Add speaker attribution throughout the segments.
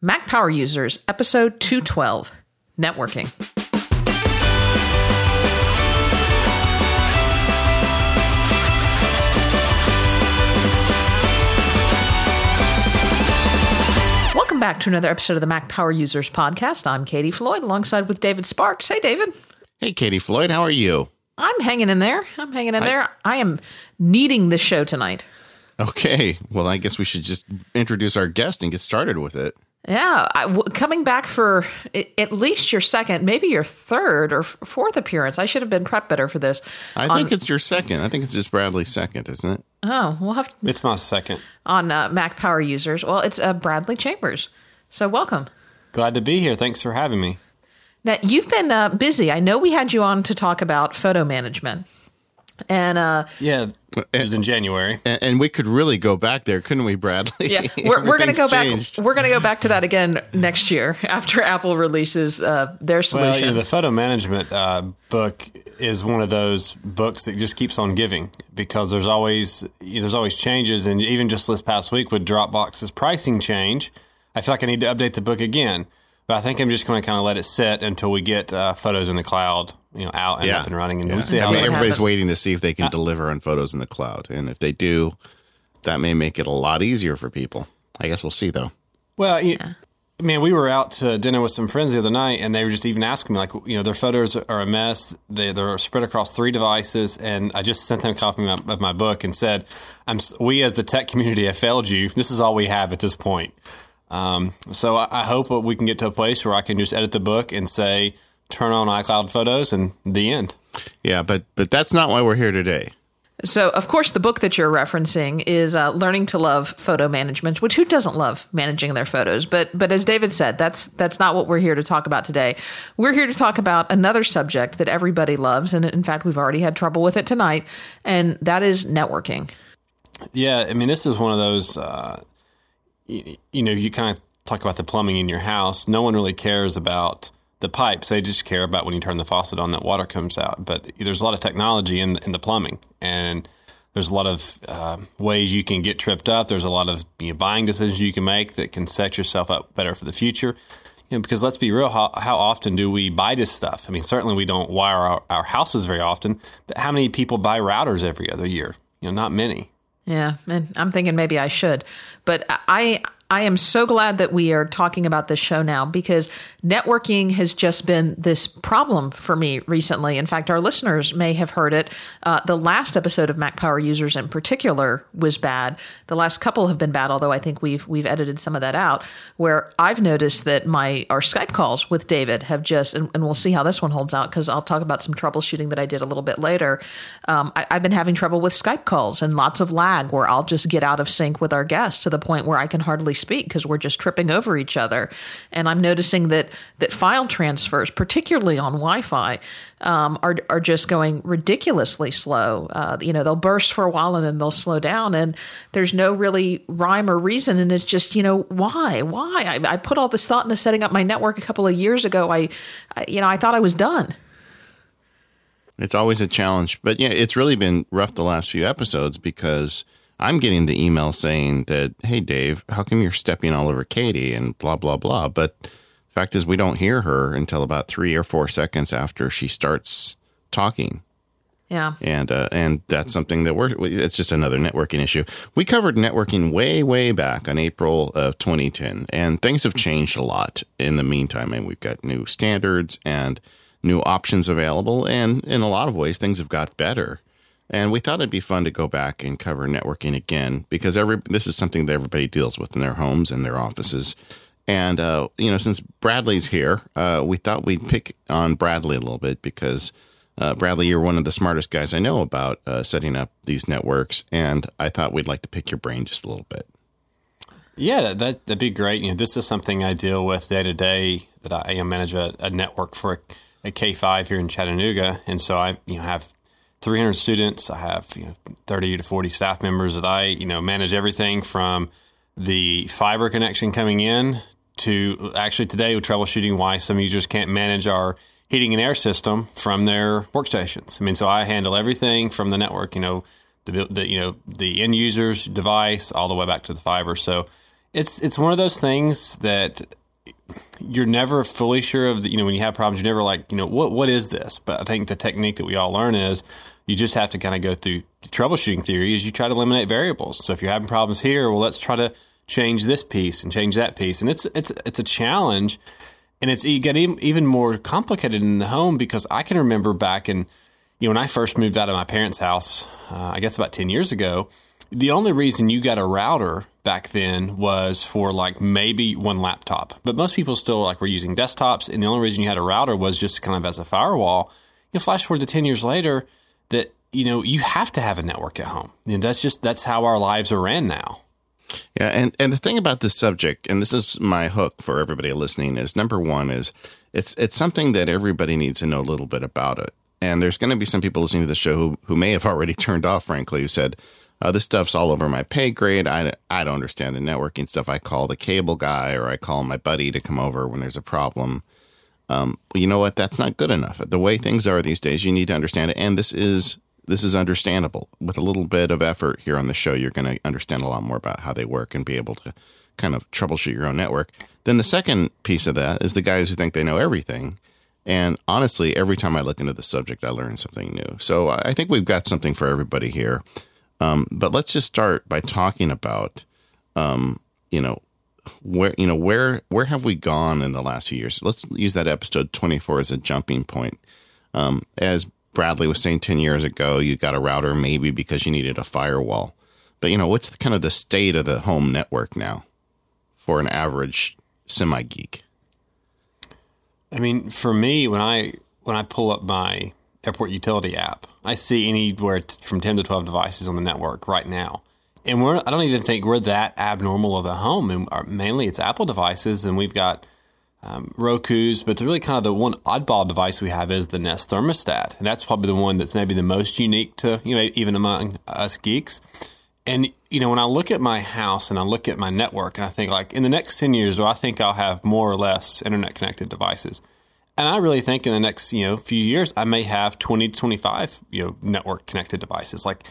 Speaker 1: Mac Power Users, Episode 212 Networking. Welcome back to another episode of the Mac Power Users Podcast. I'm Katie Floyd alongside with David Sparks. Hey, David.
Speaker 2: Hey, Katie Floyd, how are you?
Speaker 1: I'm hanging in there. I'm hanging in there. I am needing this show tonight.
Speaker 2: Okay, well, I guess we should just introduce our guest and get started with it.
Speaker 1: Yeah, I, w- coming back for i- at least your second, maybe your third or f- fourth appearance. I should have been prepped better for this.
Speaker 2: I think it's your second. I think it's just Bradley's second, isn't it?
Speaker 1: Oh, we'll have to,
Speaker 3: It's my second.
Speaker 1: on uh, Mac Power Users. Well, it's uh, Bradley Chambers. So welcome.
Speaker 3: Glad to be here. Thanks for having me.
Speaker 1: Now you've been uh, busy. I know we had you on to talk about photo management, and uh,
Speaker 3: Yeah, it was in January.
Speaker 2: And, and we could really go back there, couldn't we, Bradley?
Speaker 1: yeah, we're, we're going to
Speaker 2: Everything's
Speaker 1: go back. We're going to go back to that again next year after Apple releases uh, their solution.
Speaker 3: you know, the photo management uh, book is one of those books that just keeps on giving because there's always there's always changes, and even just this past week with Dropbox's pricing change, I feel like I need to update the book again. But I think I'm just going to kind of let it sit until we get uh, photos in the cloud, you know, out and
Speaker 2: Yeah.
Speaker 3: up and running, and
Speaker 2: Yeah.
Speaker 3: we see
Speaker 2: I
Speaker 3: how
Speaker 2: mean, everybody's
Speaker 1: happens.
Speaker 2: waiting to see if they can deliver on photos in the cloud. And if they do, that may make it a lot easier for people. I guess we'll see, though.
Speaker 3: Well, you, man, we were out to dinner with some friends the other night, and they were just even asking me, like, you know, their photos are a mess. They, they're spread across three devices, and I just sent them a copy of my, of my book and said, "I'm we as the tech community have failed you. This is all we have at this point." Um, so I, I hope we can get to a place where I can just edit the book and say, "Turn on iCloud photos," and the end.
Speaker 2: Yeah, but but that's not why we're here today.
Speaker 1: So, of course, the book that you're referencing is uh, "Learning to Love Photo Management," which who doesn't love managing their photos? But, but as David said, that's that's not what we're here to talk about today. We're here to talk about another subject that everybody loves, and in fact, we've already had trouble with it tonight, and that is networking.
Speaker 3: Yeah, I mean, this is one of those, uh, you, know, you kind of talk about the plumbing in your house. No one really cares about the pipes. They just care about when you turn the faucet on that water comes out. But there's a lot of technology in, in the plumbing, and there's a lot of uh, ways you can get tripped up. There's a lot of you know, buying decisions you can make that can set yourself up better for the future. You know, because let's be real, how, how often do we buy this stuff? I mean, certainly we don't wire our, our houses very often, but how many people buy routers every other year? You know, not many.
Speaker 1: Yeah, and I'm thinking maybe I should, but I I am so glad that we are talking about this show now because networking has just been this problem for me recently. In fact, our listeners may have heard it. Uh, the last episode of Mac Power Users, in particular, was bad. The last couple have been bad, although I think we've we've edited some of that out. Where I've noticed that my our Skype calls with David have just, and, and we'll see how this one holds out because I'll talk about some troubleshooting that I did a little bit later. Um, I, I've been having trouble with Skype calls and lots of lag where I'll just get out of sync with our guests to the point where I can hardly speak because we're just tripping over each other. And I'm noticing that that file transfers, particularly on Wi-Fi, um, are are just going ridiculously slow. Uh, you know, they'll burst for a while and then they'll slow down, and there's no really rhyme or reason. And it's just, you know, why, why? I, I put all this thought into setting up my network a couple of years ago. I, I you know, I thought I was done.
Speaker 2: It's always a challenge, but yeah, it's really been rough the last few episodes because I'm getting the email saying that, "Hey, Dave, how come you're stepping all over Katie?" and blah blah blah. But the fact is, we don't hear her until about three or four seconds after she starts talking,
Speaker 1: Yeah.
Speaker 2: and uh, and that's something that we're. It's just another networking issue. We covered networking way way back on April of 2010, and things have changed a lot in the meantime. And we've got new standards and new options available, and in a lot of ways, things have got better. And we thought it'd be fun to go back and cover networking again because every this is something that everybody deals with in their homes and their offices. And uh, you know, since Bradley's here, uh, we thought we'd pick on Bradley a little bit because uh, Bradley, you're one of the smartest guys I know about uh, setting up these networks, and I thought we'd like to pick your brain just a little bit.
Speaker 3: Yeah, that, that that'd be great. You know, this is something I deal with day to day. That I know, manage a, a network for a, a K five here in Chattanooga, and so I you know have 300 students. I have you know 30 to 40 staff members that I you know manage everything from the fiber connection coming in to actually today we're troubleshooting why some users can't manage our heating and air system from their workstations. I mean, so I handle everything from the network. You know, the, the you know the end user's device all the way back to the fiber. So it's it's one of those things that you're never fully sure of. The, you know, when you have problems, you're never like, you know, what what is this? But I think the technique that we all learn is you just have to kind of go through troubleshooting theory. Is you try to eliminate variables. So if you're having problems here, well, let's try to change this piece and change that piece, and it's it's it's a challenge, and it's you get even more complicated in the home because I can remember back in you know when I first moved out of my parents' house, uh, I guess about ten years ago. The only reason you got a router back then was for like maybe one laptop, but most people still like were using desktops, and the only reason you had a router was just kind of as a firewall. You flash forward to ten years later, that you know you have to have a network at home, and that's just that's how our lives are ran now.
Speaker 2: Yeah, and and the thing about this subject, and this is my hook for everybody listening, is number one is it's it's something that everybody needs to know a little bit about it. And there's going to be some people listening to the show who, who may have already turned off, frankly, who said, uh, this stuff's all over my pay grade. I, I don't understand the networking stuff. I call the cable guy or I call my buddy to come over when there's a problem. Um, you know what? That's not good enough. The way things are these days, you need to understand it. And this is this is understandable. With a little bit of effort here on the show, you're going to understand a lot more about how they work and be able to kind of troubleshoot your own network. Then the second piece of that is the guys who think they know everything. And honestly, every time I look into the subject, I learn something new. So I think we've got something for everybody here. Um, but let's just start by talking about, um, you know, where you know where where have we gone in the last few years? Let's use that episode twenty four as a jumping point. Um, as Bradley was saying ten years ago, you got a router maybe because you needed a firewall. But you know, what's the, kind of the state of the home network now for an average semi geek?
Speaker 3: I mean, for me, when I when I pull up my airport utility app, I see anywhere from ten to twelve devices on the network right now, and we're I don't even think we're that abnormal of a home. And our, mainly, it's Apple devices, and we've got um, Roku's, but the really kind of the one oddball device we have is the Nest thermostat, and that's probably the one that's maybe the most unique to you know even among us geeks. And you know, when I look at my house and I look at my network, and I think like in the next ten years, do I think I'll have more or less internet connected devices? And I really think in the next you know few years, I may have twenty to twenty five you know network connected devices. Like,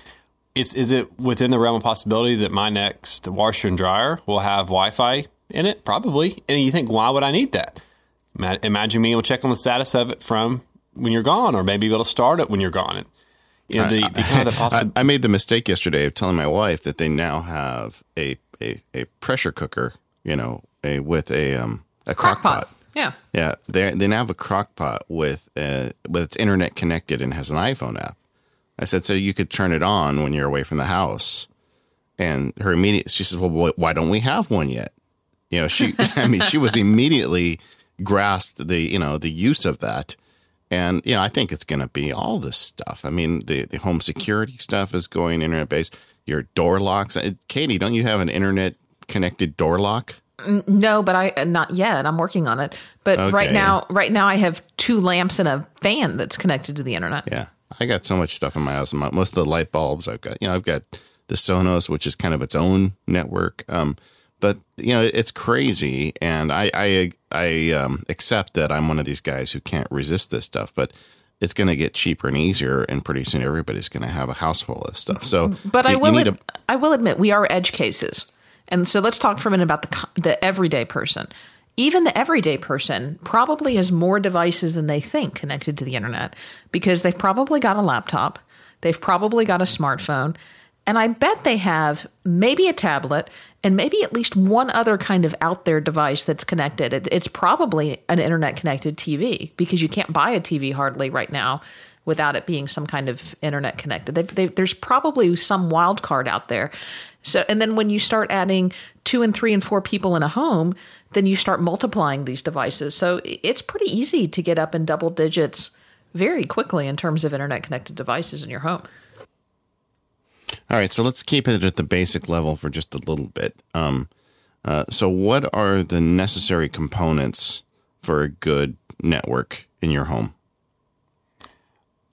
Speaker 3: is is it within the realm of possibility that my next washer and dryer will have Wi Fi in it? Probably. And you think, why would I need that? Imagine being able to check on the status of it from when you're gone, or maybe be able to start it when you're gone. And you know, the, the kind of the
Speaker 2: possi- I, I, made the mistake yesterday of telling my wife that they now have a a, a pressure cooker, you know, a with a um a crock, crock pot.
Speaker 1: Yeah,
Speaker 2: yeah. They they now have a crock pot with uh with its internet connected and has an iPhone app. I said so you could turn it on when you're away from the house, and her immediate she says, well, why don't we have one yet? You know, she I mean she was immediately grasped the you know the use of that and you know, I think it's going to be all this stuff. I mean, the the home security stuff is going internet based. Your door locks, uh, Katie, don't you have an internet connected door lock?
Speaker 1: No, but I uh, not yet. I'm working on it. But okay. right now, right now, I have two lamps and a fan that's connected to the internet.
Speaker 2: Yeah, I got so much stuff in my house. Most of the light bulbs I've got, you know, I've got the Sonos, which is kind of its own network. Um, but you know it's crazy and i i i um, accept that i'm one of these guys who can't resist this stuff but it's going to get cheaper and easier and pretty soon everybody's going to have a house full of stuff so
Speaker 1: but you, i will ad- a- I will admit we are edge cases and so let's talk for a minute about the the everyday person even the everyday person probably has more devices than they think connected to the internet because they've probably got a laptop they've probably got a smartphone and I bet they have maybe a tablet and maybe at least one other kind of out there device that's connected. It, it's probably an internet connected TV because you can't buy a TV hardly right now without it being some kind of internet connected. They, they, there's probably some wild card out there. So, and then when you start adding two and three and four people in a home, then you start multiplying these devices. So it's pretty easy to get up in double digits very quickly in terms of internet connected devices in your home.
Speaker 2: All right, so let's keep it at the basic level for just a little bit. Um, uh, so, what are the necessary components for a good network in your home?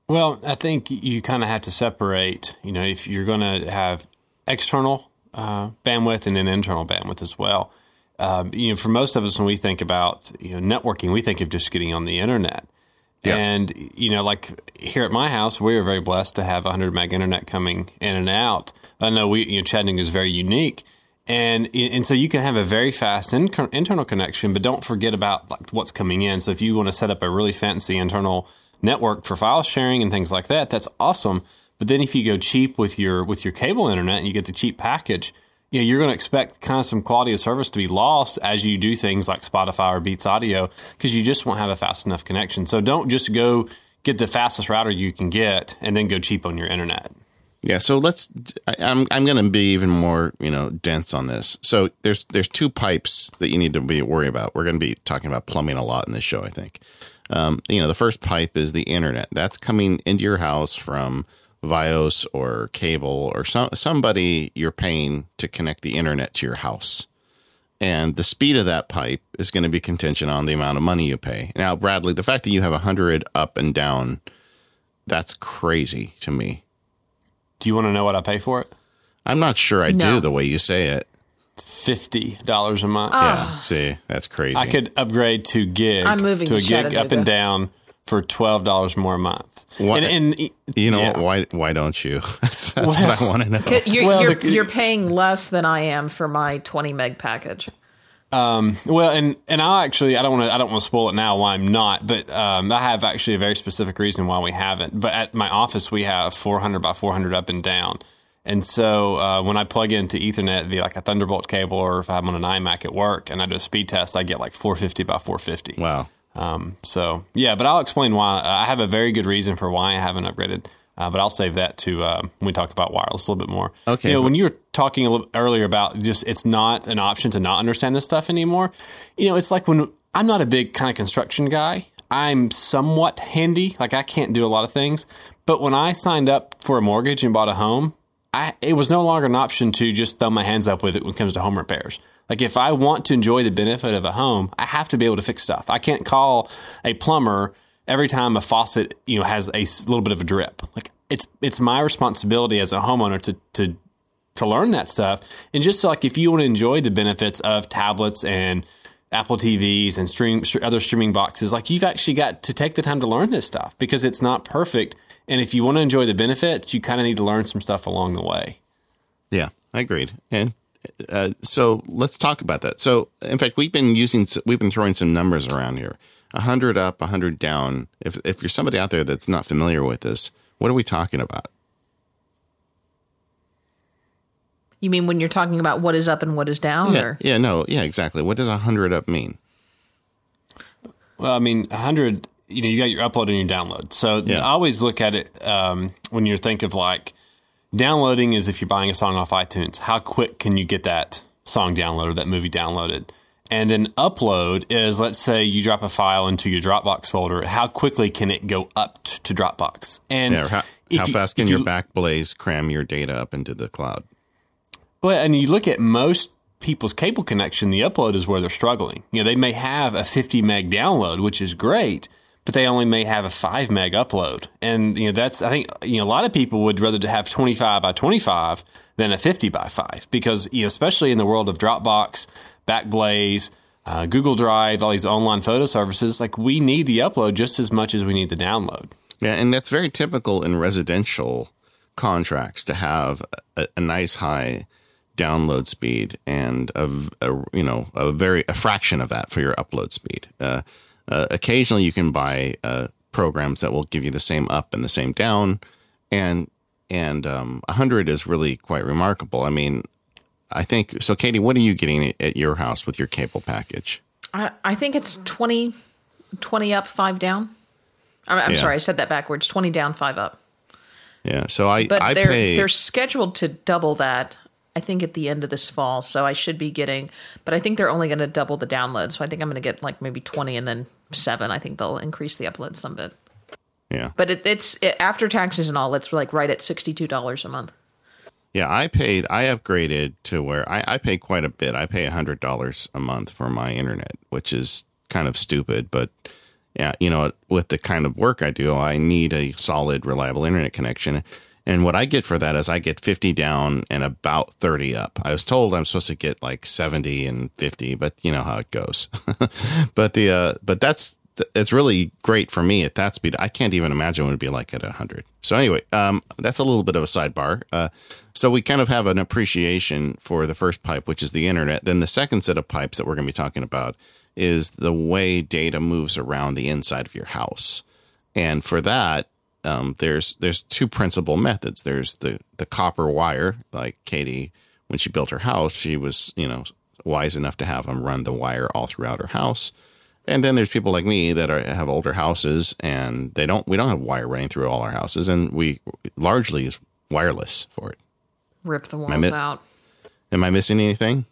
Speaker 3: Well, I think you kind of have to separate. You know, if you're going to have external uh, bandwidth and then internal bandwidth as well. Um, you know, for most of us, when we think about you know networking, we think of just getting on the internet. And you know, like here at my house, we are very blessed to have 100 meg internet coming in and out. I know we, you know, Chattanooga is very unique, And, and so you can have a very fast in, internal connection, but don't forget about like what's coming in. So if you want to set up a really fancy internal network for file sharing and things like that, that's awesome. But then if you go cheap with your with your cable internet and you get the cheap package, you know, you're going to expect kind of some quality of service to be lost as you do things like Spotify or Beats Audio because you just won't have a fast enough connection. So don't just go get the fastest router you can get and then go cheap on your internet.
Speaker 2: Yeah, so let's. I, I'm I'm going to be even more you know dense on this. So there's there's two pipes that you need to be worried about. We're going to be talking about plumbing a lot in this show, I think. Um, you know, the first pipe is the internet. That's coming into your house from Fios or cable or some somebody you're paying to connect the internet to your house. And the speed of that pipe is going to be contingent on the amount of money you pay. Now, Bradley, the fact that you have a hundred up and down, that's crazy to me.
Speaker 3: Do you want to know what I pay for it?
Speaker 2: I'm not sure I
Speaker 1: No.
Speaker 2: do the way you say it.
Speaker 3: Fifty dollars a month.
Speaker 2: Yeah, ah. see, that's crazy.
Speaker 3: I could upgrade to gig.
Speaker 1: I'm moving
Speaker 3: to a gig up and down for twelve dollars more a month.
Speaker 2: What-
Speaker 3: And, and
Speaker 2: you know
Speaker 3: yeah.
Speaker 2: Why why don't you? That's, that's what I want to know.
Speaker 1: You're,
Speaker 3: Well,
Speaker 1: you're,
Speaker 3: the-
Speaker 1: you're paying less than I am for my 20 meg package.
Speaker 3: Well, and and I actually I don't want to I don't want to spoil it now why I'm not, but um, I have actually a very specific reason why we haven't. But at my office we have 400 by 400 up and down, and so uh, when I plug into Ethernet via like a Thunderbolt cable, or if I'm on an iMac at work and I do a speed test, I get like 450 by 450.
Speaker 2: Wow.
Speaker 3: Um, so yeah, but I'll explain why. I have a very good reason for why I haven't upgraded. Uh, but I'll save that to uh, when we talk about wireless a little bit more.
Speaker 2: Okay,
Speaker 3: You know, when you were talking a little earlier about just it's not an option to not understand this stuff anymore. You know, it's like when I'm not a big kind of construction guy. I'm somewhat handy. Like I can't do a lot of things. But when I signed up for a mortgage and bought a home, I, it was no longer an option to just throw my hands up with it when it comes to home repairs. Like if I want to enjoy the benefit of a home, I have to be able to fix stuff. I can't call a plumber every time a faucet, you know, has a little bit of a drip. Like it's it's my responsibility as a homeowner to to to learn that stuff. And just so, like if you want to enjoy the benefits of tablets and Apple TVs and stream other streaming boxes, like you've actually got to take the time to learn this stuff because it's not perfect. And if you want to enjoy the benefits, you kind of need to learn some stuff along the way.
Speaker 2: Yeah, I agreed. And uh, so let's talk about that. So, in fact, we've been using, we've been throwing some numbers around here. A hundred up, a hundred down. If if you're somebody out there that's not familiar with this, what are we talking about?
Speaker 1: You mean when you're talking about what is up and what is down?
Speaker 2: Yeah,
Speaker 1: Or?
Speaker 2: yeah, no, yeah, exactly. What does a hundred up mean?
Speaker 3: Well, I mean, 100, you know, you got your upload and your download. So
Speaker 2: Yeah.
Speaker 3: I always look at it um, when you think of like downloading is if you're buying a song off iTunes, how quick can you get that song downloaded, or that movie downloaded? And then upload is, let's say you drop a file into your Dropbox folder, how quickly can it go up t- to Dropbox? And
Speaker 2: Yeah, how, how
Speaker 3: you-
Speaker 2: fast can
Speaker 3: if
Speaker 2: your
Speaker 3: you-
Speaker 2: Backblaze cram your data up into the cloud?
Speaker 3: Well, and you look at most people's cable connection, the upload is where they're struggling. You know, they may have a 50 meg download, which is great, but they only may have a 5 meg upload. And, you know, that's, I think, you know, a lot of people would rather have 25 by 25 than a 50 by 5 because, you know, especially in the world of Dropbox, Backblaze, uh, Google Drive, all these online photo services, like we need the upload just as much as we need the download.
Speaker 2: Yeah, and that's very typical in residential contracts to have a, a nice high download speed and a, a, you know a very a fraction of that for your upload speed. Uh, uh, occasionally, you can buy uh, programs that will give you the same up and the same down, and and um, 100 is really quite remarkable. I mean, I think so. Katie, what are you getting at- your house with your cable package?
Speaker 1: I, I think it's 20, 20 up, five down. I'm, I'm
Speaker 2: Yeah.
Speaker 1: sorry, I said that backwards. 20 down, five up.
Speaker 2: Yeah, so I
Speaker 1: But
Speaker 2: I
Speaker 1: they're
Speaker 2: pay
Speaker 1: they're scheduled to double that. I think at the end of this fall, so I should be getting. But I think they're only going to double the download, so I think I'm going to get like maybe 20 and then seven. I think they'll increase the upload some bit.
Speaker 2: yeah.
Speaker 1: But it, it's it, after taxes and all, it's like right at sixty two dollars a month.
Speaker 2: Yeah, I paid. I upgraded to where I, I pay quite a bit. I pay hundred dollars a month for my internet, which is kind of stupid. But yeah, you know, with the kind of work I do, I need a solid, reliable internet connection. And what I get for that is I get fifty down and about thirty up. I was told I'm supposed to get like seventy and fifty, but you know how it goes. but the uh, but that's it's really great for me at that speed. I can't even imagine what it'd be like at 100. So anyway, um, that's a little bit of a sidebar. Uh, so we kind of have an appreciation for the first pipe, which is the internet. Then the second set of pipes that we're going to be talking about is the way data moves around the inside of your house. And for that, um, there's there's two principal methods. There's the the copper wire, like Katie when she built her house, she was you know wise enough to have them run the wire all throughout her house. And then there's people like me that are, have older houses and they don't we don't have wire running through all our houses and we largely is wireless for it.
Speaker 1: Rip the walls
Speaker 2: mi-
Speaker 1: out.
Speaker 2: Am I missing anything?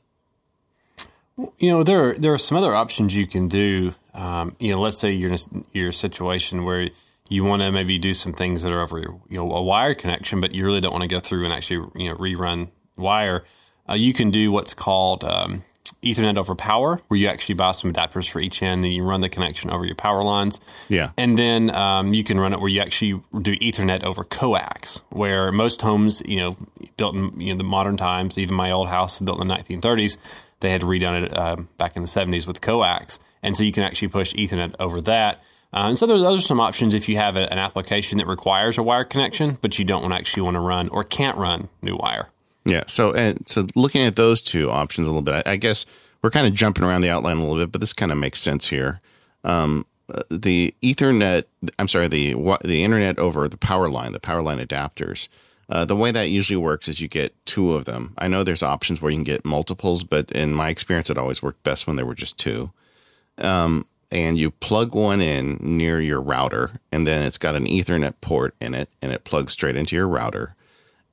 Speaker 3: You know, there there are some other options you can do. Um, you know, let's say you're in a, you're situation where you want to maybe do some things that are over you know a wire connection, but you really don't want to go through and actually you know rerun wire. Uh, you can do what's called um, Ethernet over power, where you actually buy some adapters for each end, and you run the connection over your power lines.
Speaker 2: Yeah.
Speaker 3: And then um, you can run it where you actually do Ethernet over coax, where most homes, you know, built in you know the modern times, even my old house built in the 1930s, they had redone it uh, back in the 70s with coax, and so you can actually push Ethernet over that. Uh, and so there's those are some options if you have a, an application that requires a wire connection, but you don't actually want to run or can't run new wire.
Speaker 2: Yeah. So, and so looking at those two options a little bit, I, I guess we're kind of jumping around the outline a little bit, but this kind of makes sense here. Um, uh, the Ethernet, I'm sorry, the the internet over the power line, the power line adapters. Uh, the way that usually works is you get two of them. I know there's options where you can get multiples, but in my experience, it always worked best when there were just two. Um, and you plug one in near your router, and then it's got an Ethernet port in it, and it plugs straight into your router.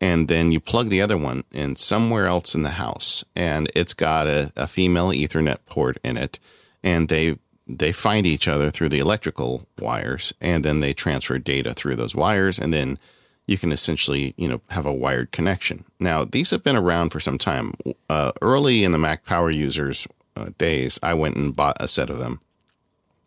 Speaker 2: And then you plug the other one in somewhere else in the house and it's got a, a female ethernet port in it and they they find each other through the electrical wires and then they transfer data through those wires and then you can essentially you know have a wired connection. Now these have been around for some time. Uh, early in the mac power users uh, days i went and bought a set of them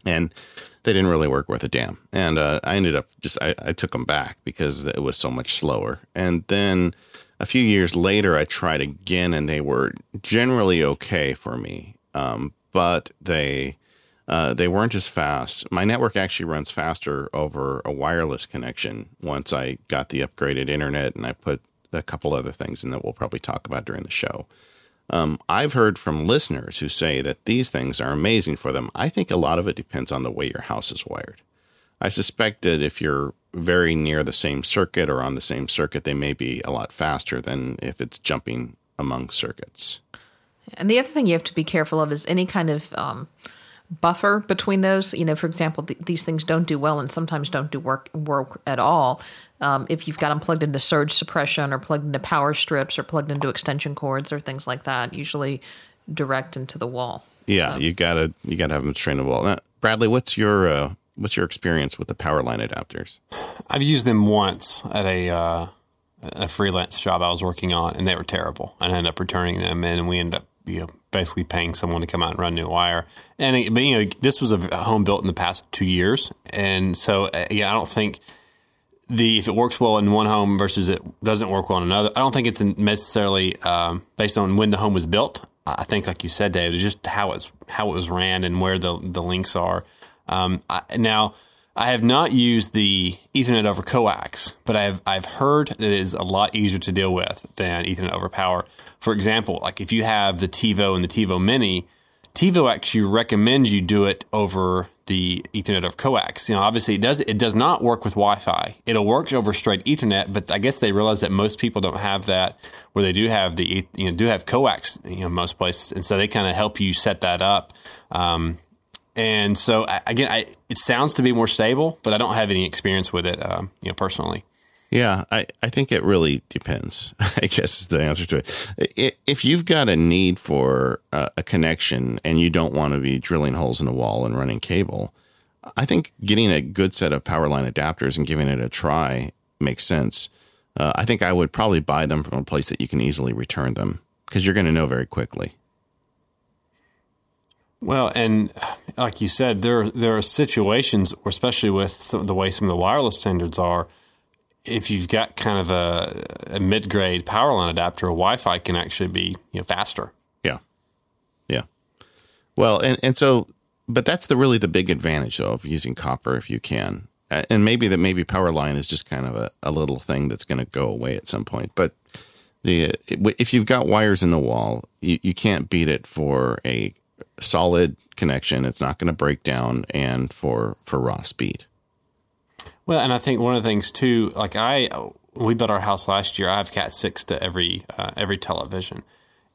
Speaker 2: and they didn't really work worth a damn. And uh, I ended up just I, I took them back because it was so much slower. And then a few years later, I tried again, and they were generally okay for me, um, but they uh, they weren't as fast. My network actually runs faster over a wireless connection once I got the upgraded internet, and I put a couple other things in that we'll probably talk about during the show. Um, I've heard from listeners who say that these things are amazing for them. I think a lot of it depends on the way your house is wired. I suspect that if you're very near the same circuit or on the same circuit, they may be a lot faster than if it's jumping among circuits.
Speaker 1: And the other thing you have to be careful of is any kind of um, buffer between those. You know, for example, th- these things don't do well and sometimes don't do work work at all. Um, if you've got them plugged into surge suppression or plugged into power strips or plugged into extension cords or things like that, usually direct into the wall.
Speaker 2: Yeah, you gotta you gotta have them trainable. Now, Bradley, what's your uh, what's your experience with the power line adapters?
Speaker 3: I've used them once at a uh, a freelance job I was working on, and they were terrible. I ended up returning them, and we ended up you know basically paying someone to come out and run new wire. And it- but you know this was a home built in the past two years, and so uh, yeah, I don't think the if it works well in one home versus it doesn't work well in another. I don't think it's necessarily um, based on when the home was built. I think, like you said, Dave, it's just how it's how it was ran and where the the links are. Um, I, now, I have not used the Ethernet over coax, but I've I've heard that it is a lot easier to deal with than Ethernet over power. For example, like if you have the TiVo and the TiVo Mini, TiVo actually recommends you do it over the Ethernet of coax. You know, obviously it does it does not work with Wi-Fi. It'll work over straight Ethernet, but I guess they realize that most people don't have that where they do have the you know do have coax you know most places, and so they kind of help you set that up. Um, and so again, I, it sounds to be more stable, but I don't have any experience with it, um, you know, personally.
Speaker 2: Yeah, I, I think it really depends. I guess is the answer to it. If you've got a need for a, a connection and you don't want to be drilling holes in the wall and running cable, I think getting a good set of power line adapters and giving it a try makes sense. Uh, I think I would probably buy them from a place that you can easily return them because you're going to know very quickly.
Speaker 3: Well, and like you said, there there are situations, especially with the way some of the wireless standards are. If you've got kind of a, a mid grade power line adapter, Wi-Fi can actually be you know faster.
Speaker 2: Yeah. Yeah. Well, and, and so but that's the really the big advantage though of using copper if you can. And maybe that maybe power line is just kind of a, a little thing that's going to go away at some point. But the if you've got wires in the wall, you, you can't beat it for a solid connection. It's not going to break down and for for raw speed.
Speaker 3: Well, and I think one of the things too, like I, we built our house last year. I have Cat six to every uh, every television,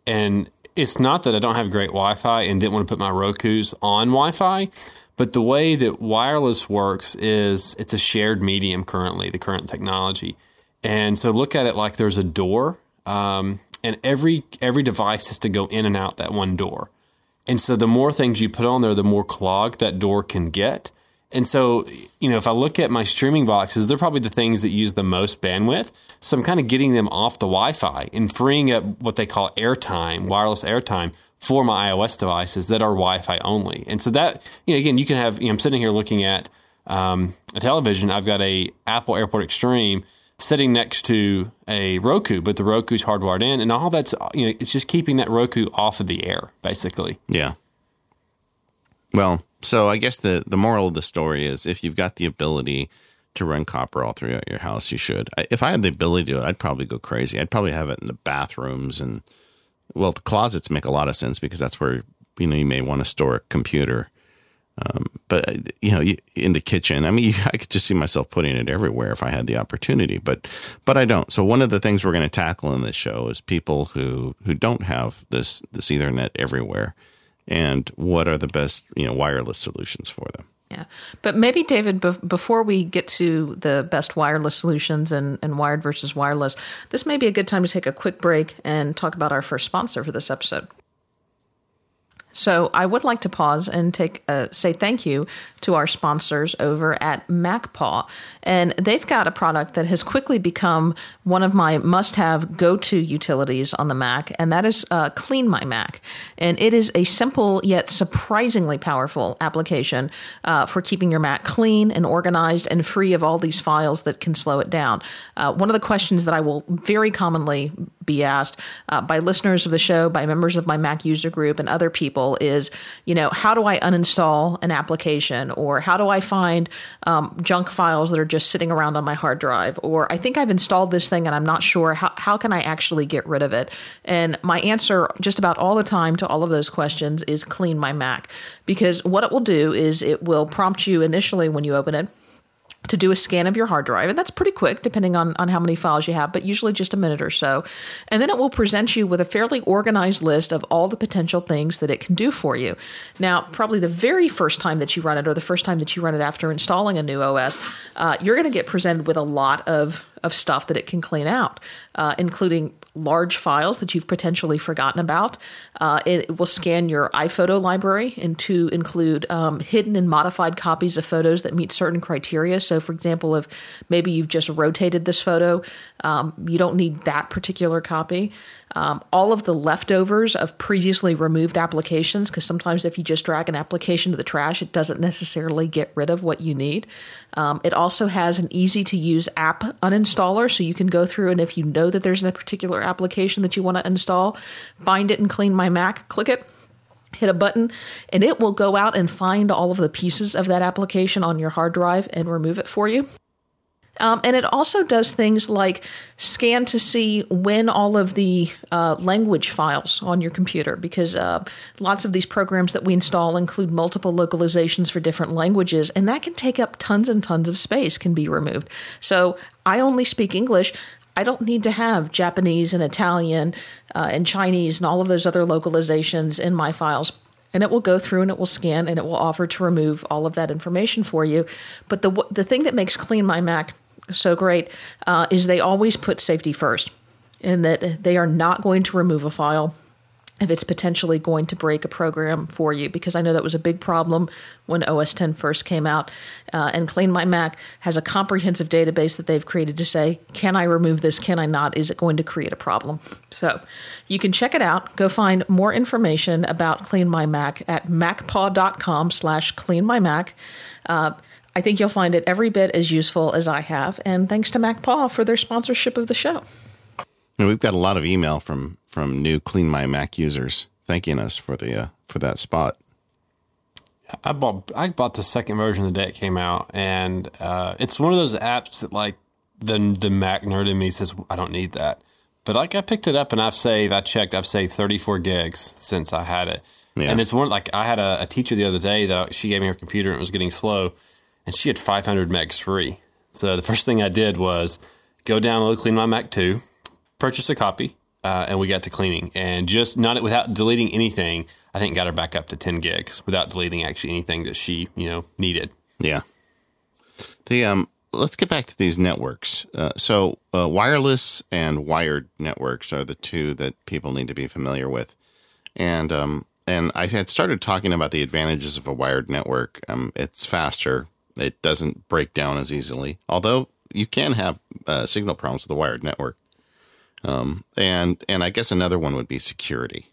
Speaker 3: and it's not that I don't have great Wi-Fi and didn't want to put my Roku's on Wi-Fi, but the way that wireless works is it's a shared medium currently, the current technology, and so look at it like there's a door, um, and every every device has to go in and out that one door, and so the more things you put on there, the more clogged that door can get. And so, you know, if I look at my streaming boxes, they're probably the things that use the most bandwidth. So I'm kind of getting them off the Wi Fi and freeing up what they call airtime, wireless airtime for my iOS devices that are Wi Fi only. And so that, you know, again, you can have, you know, I'm sitting here looking at um, a television. I've got a Apple Airport Extreme sitting next to a Roku, but the Roku's hardwired in, and all that's, you know, it's just keeping that Roku off of the air, basically.
Speaker 2: Yeah. Well, so I guess the the moral of the story is if you've got the ability to run copper all throughout your house, you should. If I had the ability to do it, I'd probably go crazy. I'd probably have it in the bathrooms and well, the closets make a lot of sense because that's where you know you may want to store a computer. Um, but you know, in the kitchen, I mean, I could just see myself putting it everywhere if I had the opportunity, but but I don't. So one of the things we're going to tackle in this show is people who who don't have this this Ethernet everywhere and what are the best you know wireless solutions for them.
Speaker 1: Yeah, but maybe David, be- before we get to the best wireless solutions and, and wired versus wireless, this may be a good time to take a quick break and talk about our first sponsor for this episode. So I would like to pause and take a, say thank you to our sponsors over at MacPaw, and they've got a product that has quickly become one of my must-have go-to utilities on the Mac, and that is uh, Clean My Mac. And it is a simple yet surprisingly powerful application uh, for keeping your Mac clean and organized and free of all these files that can slow it down. Uh, one of the questions that I will very commonly be asked uh, by listeners of the show, by members of my Mac user group, and other people is, you know, how do I uninstall an application? Or how do I find um, junk files that are just sitting around on my hard drive? Or I think I've installed this thing and I'm not sure. How, how can I actually get rid of it? And my answer just about all the time to all of those questions is clean my Mac. Because what it will do is it will prompt you initially when you open it to do a scan of your hard drive. And that's pretty quick, depending on, on how many files you have, but usually just a minute or so. And then it will present you with a fairly organized list of all the potential things that it can do for you. Now, probably the very first time that you run it, or the first time that you run it after installing a new OS, uh, you're going to get presented with a lot of, of stuff that it can clean out, uh, including large files that you've potentially forgotten about. Uh, it will scan your iPhoto library and to include um, hidden and modified copies of photos that meet certain criteria. So, for example, if maybe you've just rotated this photo, um, you don't need that particular copy. Um, all of the leftovers of previously removed applications, because sometimes if you just drag an application to the trash, it doesn't necessarily get rid of what you need. Um, it also has an easy to use app uninstaller, so you can go through and if you know that there's a particular application that you want to install, find it and clean my Mac, click it hit a button and it will go out and find all of the pieces of that application on your hard drive and remove it for you. Um, and it also does things like scan to see when all of the uh, language files on your computer, because uh, lots of these programs that we install include multiple localizations for different languages, and that can take up tons and tons of space, can be removed. So I only speak English. I don't need to have Japanese and Italian uh, and Chinese and all of those other localizations in my files and it will go through and it will scan and it will offer to remove all of that information for you. But the the thing that makes Clean My Mac so great uh, is they always put safety first, and that they are not going to remove a file if it's potentially going to break a program for you because I know that was a big problem when OS 10 first came out. Uh, and Clean My Mac has a comprehensive database that they've created to say, can I remove this? Can I not? Is it going to create a problem? So you can check it out. Go find more information about Clean My Mac at macpaw.com slash clean my Mac. Uh, I think you'll find it every bit as useful as I have. And thanks to MacPaw for their sponsorship of the show.
Speaker 2: And we've got a lot of email from from new Clean My Mac users thanking us for the uh, for that spot.
Speaker 3: I bought I bought the second version the day it came out, and uh, it's one of those apps that like the the Mac nerd in me says I don't need that, but like I picked it up and I've saved I checked I've saved 34 gigs since I had it, yeah. and it's one like I had a, a teacher the other day that she gave me her computer and it was getting slow, and she had 500 megs free. So the first thing I did was go download Clean My Mac 2, purchase a copy, uh, and we got to cleaning and just not without deleting anything. I think got her back up to 10 gigs without deleting actually anything that she you know needed.
Speaker 2: Yeah. The um, let's get back to these networks. Uh, so uh, wireless and wired networks are the two that people need to be familiar with, and um, and I had started talking about the advantages of a wired network. Um, it's faster. It doesn't break down as easily, although you can have uh, signal problems with a wired network. Um, and and I guess another one would be security.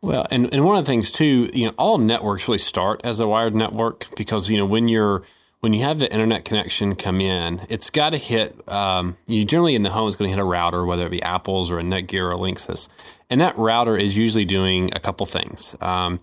Speaker 3: Well, and, and one of the things too, you know, all networks really start as a wired network because you know when you're when you have the internet connection come in, it's got to hit. Um, you generally in the home is going to hit a router, whether it be Apple's or a Netgear or Linksys, and that router is usually doing a couple things. Um,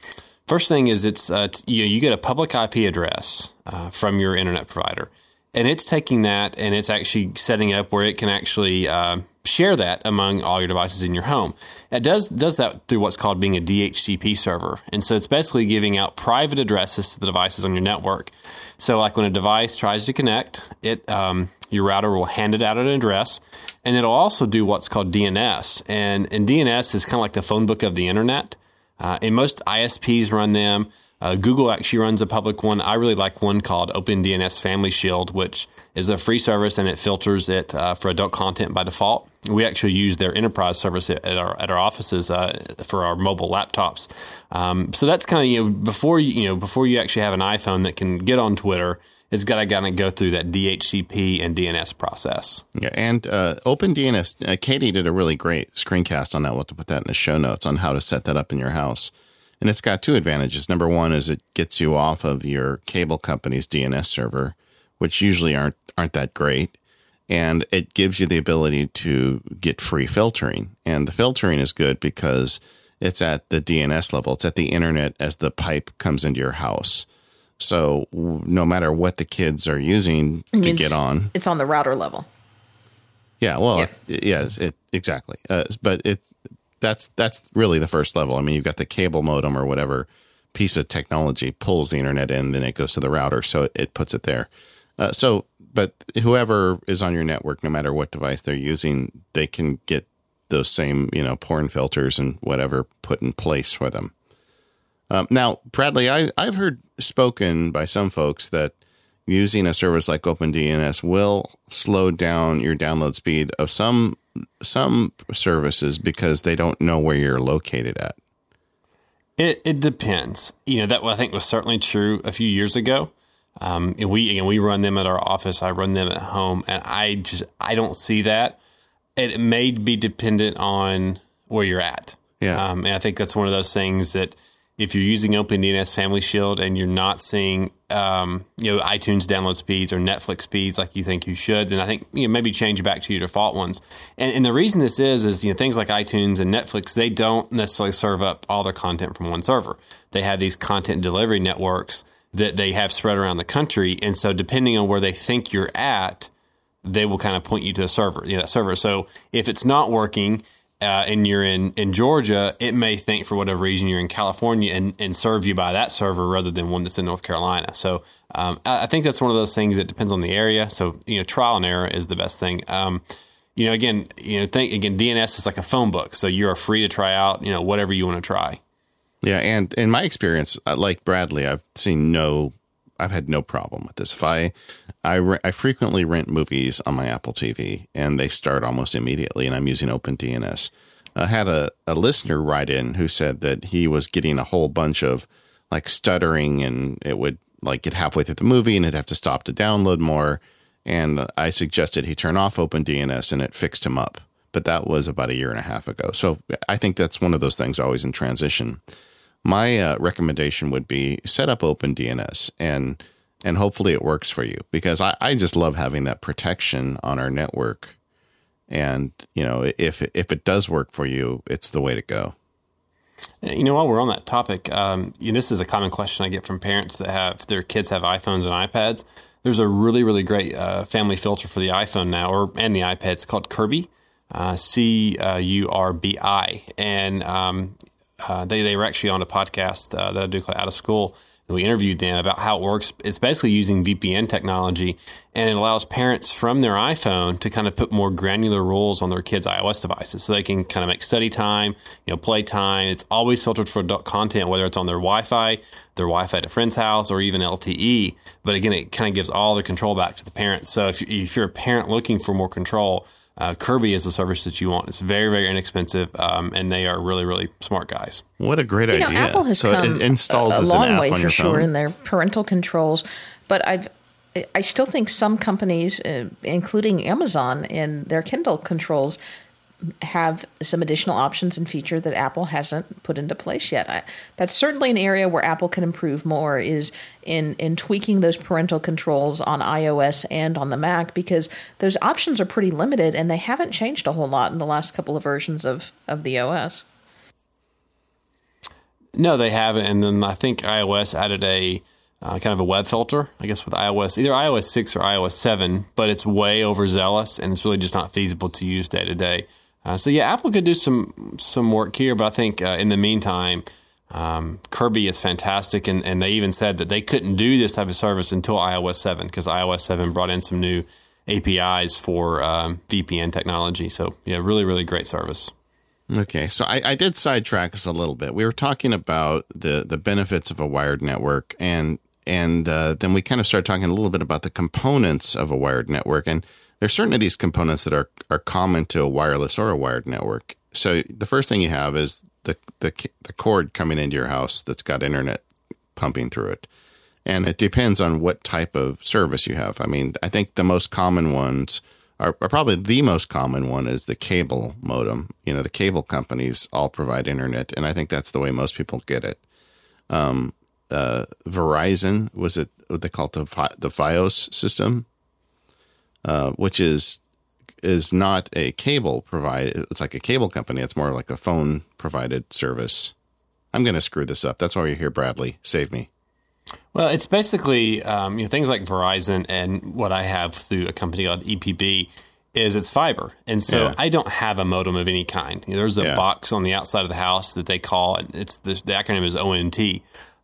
Speaker 3: first thing is it's uh, you know, you get a public IP address uh, from your internet provider and it's taking that and it's actually setting it up where it can actually uh, share that among all your devices in your home. It does does that through what's called being a DHCP server, and so it's basically giving out private addresses to the devices on your network. So, like when a device tries to connect, it um, your router will hand it out an address, and it'll also do what's called DNS. And, and DNS is kind of like the phone book of the internet. Uh, and most ISPs run them. Uh, Google actually runs a public one. I really like one called OpenDNS Family Shield, which is a free service and it filters it uh, for adult content by default. We actually use their enterprise service at our at our offices uh, for our mobile laptops. Um, so that's kind of you know before you you know before you actually have an iPhone that can get on Twitter. It's got to kind of go through that DHCP and DNS process.
Speaker 2: Yeah, and uh, OpenDNS. Uh, Katie did a really great screencast on that. We'll have to put that in the show notes on how to set that up in your house. And it's got two advantages. Number one is it gets you off of your cable company's DNS server, which usually aren't aren't that great. And it gives you the ability to get free filtering. And the filtering is good because it's at the DNS level. It's at the internet as the pipe comes into your house. So no matter what the kids are using to get on,
Speaker 1: it's on the router level.
Speaker 2: Yeah, well, yes, yes it, exactly. Uh, but it's that's that's really the first level. I mean, you've got the cable modem or whatever piece of technology pulls the internet in, then it goes to the router, so it, it puts it there. Uh, so, but whoever is on your network, no matter what device they're using, they can get those same you know porn filters and whatever put in place for them. Um, now, Bradley, I, I've heard spoken by some folks that using a service like OpenDNS will slow down your download speed of some some services because they don't know where you're located at.
Speaker 3: It it depends. You know that I think was certainly true a few years ago. Um, and we again we run them at our office. I run them at home, and I just I don't see that. It may be dependent on where you're at.
Speaker 2: Yeah,
Speaker 3: um, and I think that's one of those things that if you're using OpenDNS Family Shield and you're not seeing, um, you know, iTunes download speeds or Netflix speeds like you think you should, then I think you know maybe change back to your default ones. And, and the reason this is is you know things like iTunes and Netflix they don't necessarily serve up all their content from one server. They have these content delivery networks that they have spread around the country, and so depending on where they think you're at, they will kind of point you to a server, you know, that server. So if it's not working uh, and you're in, in Georgia, it may think for whatever reason you're in California and, and serve you by that server rather than one that's in North Carolina. So um, I, think that's one of those things that depends on the area. So you know, trial and error is the best thing. Um, you know, again, you know, think again, DNS is like a phone book, so you are free to try out, you know, whatever you want to try.
Speaker 2: Yeah, and in my experience, uh, like Bradley, I've seen no, I've had no problem with this. If I, I, re- I frequently rent movies on my Apple TV, and they start almost immediately, and I'm using OpenDNS. I had a, a listener write in who said that he was getting a whole bunch of like stuttering, and it would like get halfway through the movie, and it'd have to stop to download more. And I suggested he turn off OpenDNS, and it fixed him up. But that was about a year and a half ago. So I think that's one of those things always in transition my uh, recommendation would be set up OpenDNS and and hopefully it works for you because I, I just love having that protection on our network. And you know, if if it does work for you, it's the way to go.
Speaker 3: You know, while we're on that topic, um, you know, this is a common question I get from parents that have their kids have iPhones and iPads. There's a really, really great uh, family filter for the iPhone now, or and the iPad. It's called Curbi, uh, C U R B I, and um, uh, they they were actually on a podcast uh, that I do called Out of School. And We interviewed them about how it works. It's basically using VPN technology, and it allows parents from their iPhone to kind of put more granular rules on their kids' iOS devices, so they can kind of make study time, you know, play time. It's always filtered for adult content, whether it's on their Wi-Fi, their Wi-Fi at a friend's house, or even LTE. But again, it kind of gives all the control back to the parents. So if, if you're a parent looking for more control, uh, Curbi is the service that you want. It's very, very inexpensive, um, and they are really, really smart guys.
Speaker 2: What a great
Speaker 1: You know,
Speaker 2: idea!
Speaker 1: Apple has
Speaker 2: so
Speaker 1: come
Speaker 2: it installs
Speaker 1: a, a
Speaker 2: as
Speaker 1: long
Speaker 2: an app
Speaker 1: way
Speaker 2: on
Speaker 1: for
Speaker 2: your
Speaker 1: sure
Speaker 2: phone.
Speaker 1: in their parental controls, but I've I still think some companies, uh, including Amazon, in their Kindle controls, have some additional options and feature that Apple hasn't put into place yet. I, that's certainly an area where Apple can improve more is in in tweaking those parental controls on iOS and on the Mac because those options are pretty limited and they haven't changed a whole lot in the last couple of versions of of the OS.
Speaker 3: No, they haven't. And then I think iOS added a uh, kind of a web filter, I guess, with iOS, either iOS 6 or iOS 7, but it's way overzealous and it's really just not feasible to use day to day. Uh, so yeah, Apple could do some some work here, but I think uh, in the meantime, um, Curbi is fantastic, and, and they even said that they couldn't do this type of service until iOS 7 because iOS 7 brought in some new APIs for um, VPN technology. So yeah, really, really great service.
Speaker 2: Okay, so I, I did sidetrack us a little bit. We were talking about the the benefits of a wired network, and and uh, then we kind of started talking a little bit about the components of a wired network. And there's certain of these components that are are common to a wireless or a wired network. So the first thing you have is the the the cord coming into your house that's got internet pumping through it. And it depends on what type of service you have. I mean, I think the most common ones are, are probably the most common one is the cable modem. You know, the cable companies all provide internet, and I think that's the way most people get it. Um, uh, Verizon was it what they call the the FiOS system, uh, which is is not a cable provided. It's like a cable company. It's more like a phone provided service. I'm going to screw this up. That's why you're here, Bradley. Save me.
Speaker 3: Well, it's basically um, you know things like Verizon and what I have through a company called EPB is it's fiber, and so
Speaker 2: Yeah.
Speaker 3: I don't have a modem of any kind. You know, there's a
Speaker 2: Yeah.
Speaker 3: box on the outside of the house that they call it. It's the, the acronym is ONT.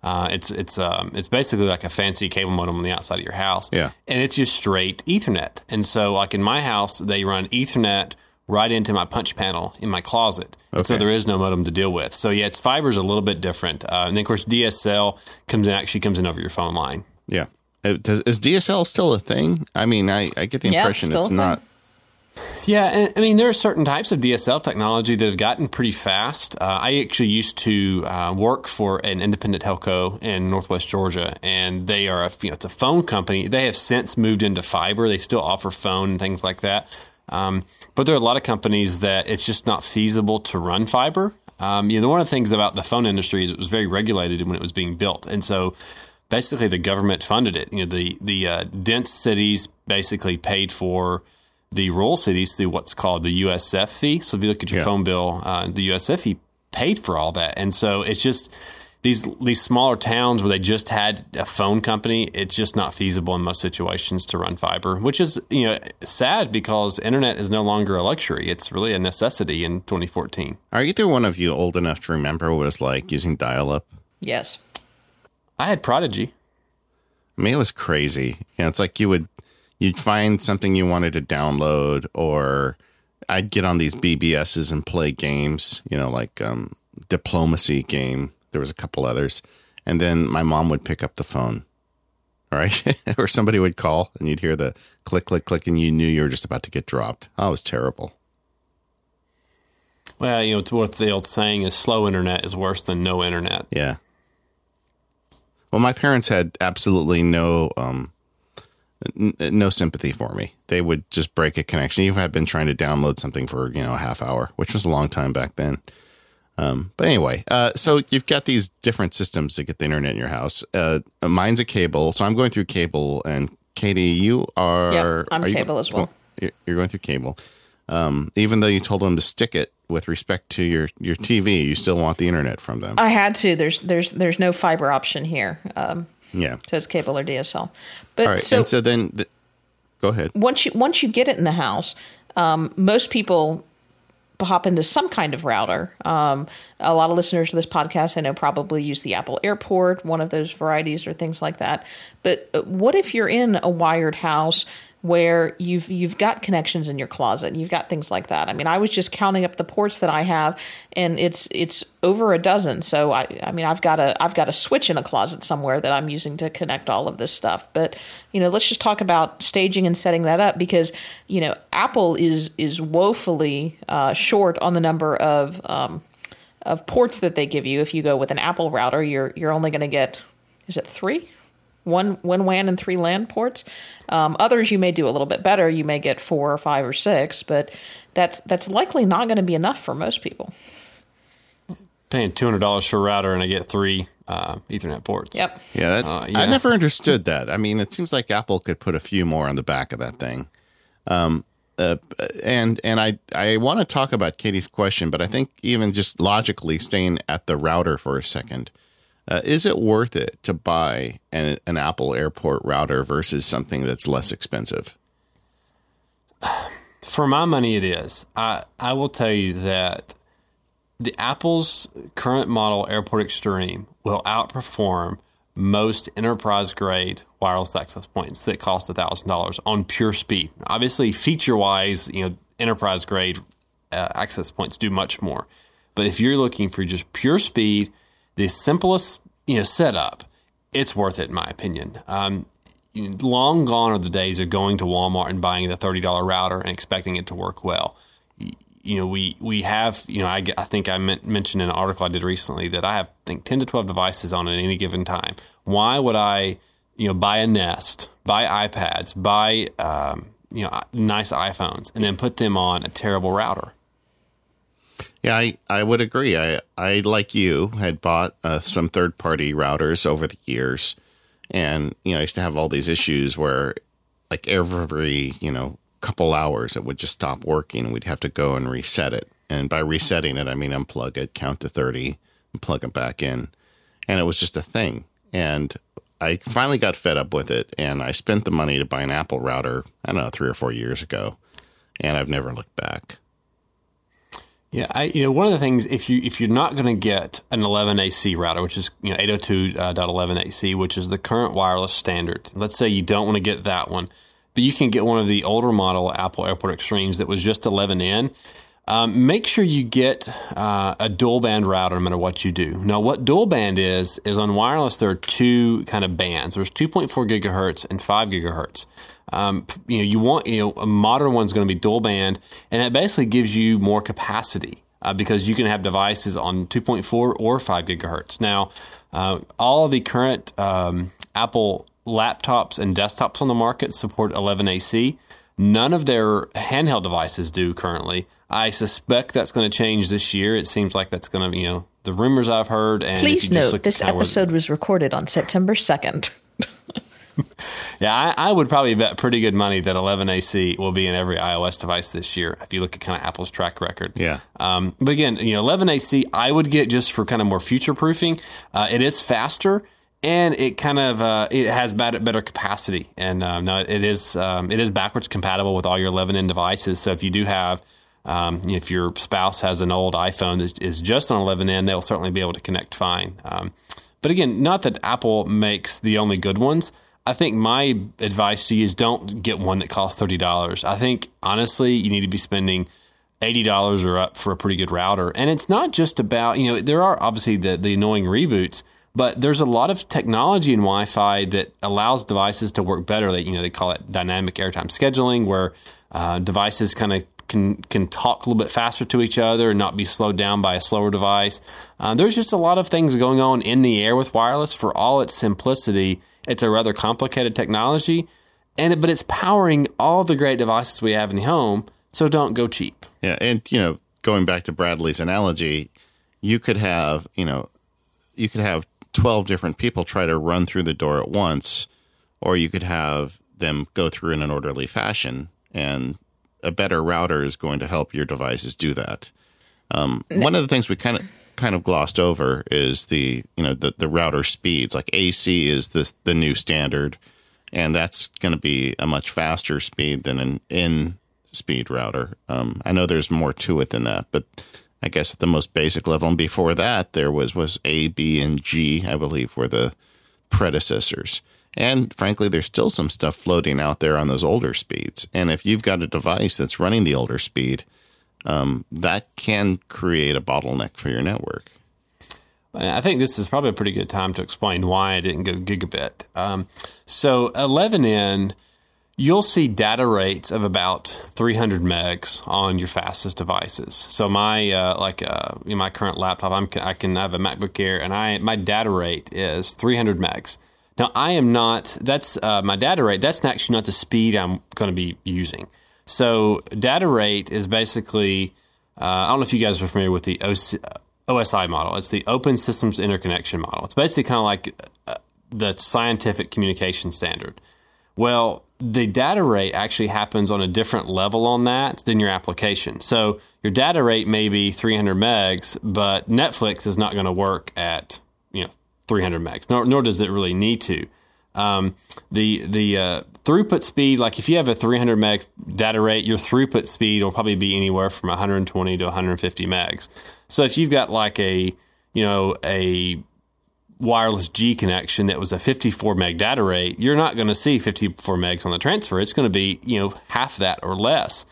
Speaker 3: Uh, it's it's um, it's basically like a fancy cable modem on the outside of your house.
Speaker 2: Yeah.
Speaker 3: and it's just straight Ethernet. And so, like in my house, they run Ethernet right into my punch panel in my closet. And So there is no modem to deal with. So yeah, its fiber is a little bit different. Uh, and then of course DSL comes in actually comes in over your phone line.
Speaker 2: Yeah. Does, is DSL still a thing? I mean, I, I get the impression
Speaker 1: still
Speaker 2: it's not.
Speaker 3: Yeah, I mean there are certain types of DSL technology that have gotten pretty fast. Uh, I actually used to uh, work for an independent telco in Northwest Georgia, and they are a you know it's a phone company. They have since moved into fiber. They still offer phone and things like that. Um, but there are a lot of companies that it's just not feasible to run fiber. Um, you know, one of the things about the phone industry is it was very regulated when it was being built, and so basically the government funded it. You know, the the uh, dense cities basically paid for the rural cities through what's called the USF fee. So if you look at your
Speaker 2: Yeah.
Speaker 3: phone bill, uh, the USF fee paid for all that, and so it's just these these smaller towns where they just had a phone company. It's just not feasible in most situations to run fiber, which is you know sad because internet is no longer a luxury. It's really a necessity in 2014.
Speaker 2: Are either one of you old enough to remember what it was like using dial up?
Speaker 1: Yes.
Speaker 3: I had Prodigy.
Speaker 2: I mean, it was crazy. You know, it's like you would you'd find something you wanted to download, or I'd get on these BBSs and play games. You know, like um, diplomacy game. There was a couple others, and then my mom would pick up the phone, all right, or somebody would call, and you'd hear the click, click, click, and you knew you were just about to get dropped. Oh, it was terrible.
Speaker 3: Well, you know it's what the old saying is: slow internet is worse than no internet.
Speaker 2: Yeah. Well, my parents had absolutely no um, n- no sympathy for me. They would just break a connection, even if I'd been trying to download something for you know a half hour, which was a long time back then. Um, but anyway, uh, so you've got these different systems to get the internet in your house. Uh, mine's a cable, so I'm going through cable. And Katie, you are
Speaker 1: Yep, I'm
Speaker 2: are you
Speaker 1: cable as well.
Speaker 2: You're you're going through cable. Um, even though you told them to stick it with respect to your your TV, you still want the internet from them.
Speaker 1: I had to. There's there's there's no fiber option here. Um,
Speaker 2: yeah.
Speaker 1: So it's cable or DSL. But
Speaker 2: All right.
Speaker 1: so,
Speaker 2: and so then, the, go ahead.
Speaker 1: once you once you get it in the house, um, most people hop into some kind of router. Um, a lot of listeners to this podcast, I know, probably use the Apple Airport, one of those varieties, or things like that. But uh, what if you're in a wired house? Where you've you've got connections in your closet, you've got things like that. I mean, I was just counting up the ports that I have, and it's it's over a dozen. So I I mean, I've got a I've got a switch in a closet somewhere that I'm using to connect all of this stuff. But you know, let's just talk about staging and setting that up because you know Apple is is woefully uh, short on the number of um, of ports that they give you. If you go with an Apple router, you're you're only going to get is it three? One one WAN and three LAN ports. Um, others you may do a little bit better. You may get four or five or six, but that's that's likely not going to be enough for most people.
Speaker 3: Paying two hundred dollars for a router and I get three uh, Ethernet ports.
Speaker 1: Yep.
Speaker 2: Yeah, that,
Speaker 3: Uh, yeah.
Speaker 2: I never understood that. I mean, it seems like Apple could put a few more on the back of that thing. Um, uh, and and I I want to talk about Katie's question, but I think even just logically staying at the router for a second, uh, is it worth it to buy an, an Apple Airport router versus something that's less expensive?
Speaker 3: For my money, it is. I I will tell you that the Apple's current model Airport Extreme will outperform most enterprise grade wireless access points that cost thousand dollars on pure speed. Obviously, feature wise, you know, enterprise grade uh, access points do much more. But if you're looking for just pure speed, the simplest you know setup, it's worth it in my opinion. Um, long gone are the days of going to Walmart and buying the thirty dollar router and expecting it to work well. You know, we we have you know I, I think I mentioned in an article I did recently that I have I think ten to twelve devices on at any given time. Why would I you know buy a Nest, buy iPads, buy um, you know nice iPhones, and then put them on a terrible router?
Speaker 2: Yeah, I, I would agree. I, I, like you, had bought uh, some third party routers over the years. And, you know, I used to have all these issues where, like, every, you know, couple hours it would just stop working and we'd have to go and reset it. And by resetting it, I mean unplug it, count to 30, and plug it back in. And it was just a thing. And I finally got fed up with it and I spent the money to buy an Apple router, I don't know, three or four years ago. And I've never looked back.
Speaker 3: Yeah, I you know one of the things if you if you're not going to get an 11AC router, which is you know 802.11ac, uh, which is the current wireless standard. Let's say you don't want to get that one, but you can get one of the older model Apple Airport Extremes that was just 11n. Um, make sure you get uh, a dual band router no matter what you do. Now, what dual band is is on wireless there are two kind of bands. There's 2.4 gigahertz and 5 gigahertz. Um, you know, you want you know a modern one's going to be dual band, and that basically gives you more capacity uh, because you can have devices on 2.4 or 5 gigahertz. Now, uh, all of the current um, Apple laptops and desktops on the market support 11AC. None of their handheld devices do currently. I suspect that's going to change this year. It seems like that's going to, you know, the rumors I've heard. And
Speaker 1: Please note this episode was recorded on September 2nd.
Speaker 3: Yeah, I, I would probably bet pretty good money that 11AC will be in every iOS device this year. If you look at kind of Apple's track record.
Speaker 2: Yeah.
Speaker 3: Um, but again, you know, 11AC I would get just for kind of more future proofing. Uh, it is faster and it kind of uh, it has better better capacity. And um, no, it is um, it is backwards compatible with all your 11N devices. So if you do have um, if your spouse has an old iPhone that is just on 11N, they'll certainly be able to connect fine. Um, but again, not that Apple makes the only good ones. I think my advice to you is don't get one that costs thirty dollars. I think honestly, you need to be spending eighty dollars or up for a pretty good router. And it's not just about you know there are obviously the the annoying reboots, but there's a lot of technology in Wi-Fi that allows devices to work better. They you know they call it dynamic airtime scheduling, where uh, devices kind of can can talk a little bit faster to each other and not be slowed down by a slower device. Uh, there's just a lot of things going on in the air with wireless. For all its simplicity, it's a rather complicated technology, and but it's powering all the great devices we have in the home. So don't go cheap.
Speaker 2: Yeah, and you know, going back to Bradley's analogy, you could have, you know, you could have 12 different people try to run through the door at once, or you could have them go through in an orderly fashion, and a better router is going to help your devices do that. Um, one of the things we kind of kind of glossed over is the you know the the router speeds. Like AC is this the new standard, and that's going to be a much faster speed than an in speed router. Um, I know there's more to it than that, but I guess at the most basic level, and before that, there was was A, B, and G. I believe were the predecessors. And frankly, there's still some stuff floating out there on those older speeds. And if you've got a device that's running the older speed, um, that can create a bottleneck for your network.
Speaker 3: I think this is probably a pretty good time to explain why I didn't go gigabit. Um, so 11n, you'll see data rates of about 300 megs on your fastest devices. So my uh, like uh, my current laptop, I'm I can have a MacBook Air, and I my data rate is 300 megs. Now I am not. That's uh, my data rate. That's actually not the speed I'm going to be using. So data rate is basically. Uh, I don't know if you guys are familiar with the OSI model. It's the Open Systems Interconnection model. It's basically kind of like uh, the scientific communication standard. Well, the data rate actually happens on a different level on that than your application. So your data rate may be 300 megs, but Netflix is not going to work at you know 300 megs, nor, nor does it really need to. Um, the the uh, throughput speed, like if you have a 300 meg data rate, your throughput speed will probably be anywhere from 120 to 150 megs. So if you've got like a you know a wireless G connection that was a 54 meg data rate, you're not going to see 54 megs on the transfer. It's going to be you know half that or less.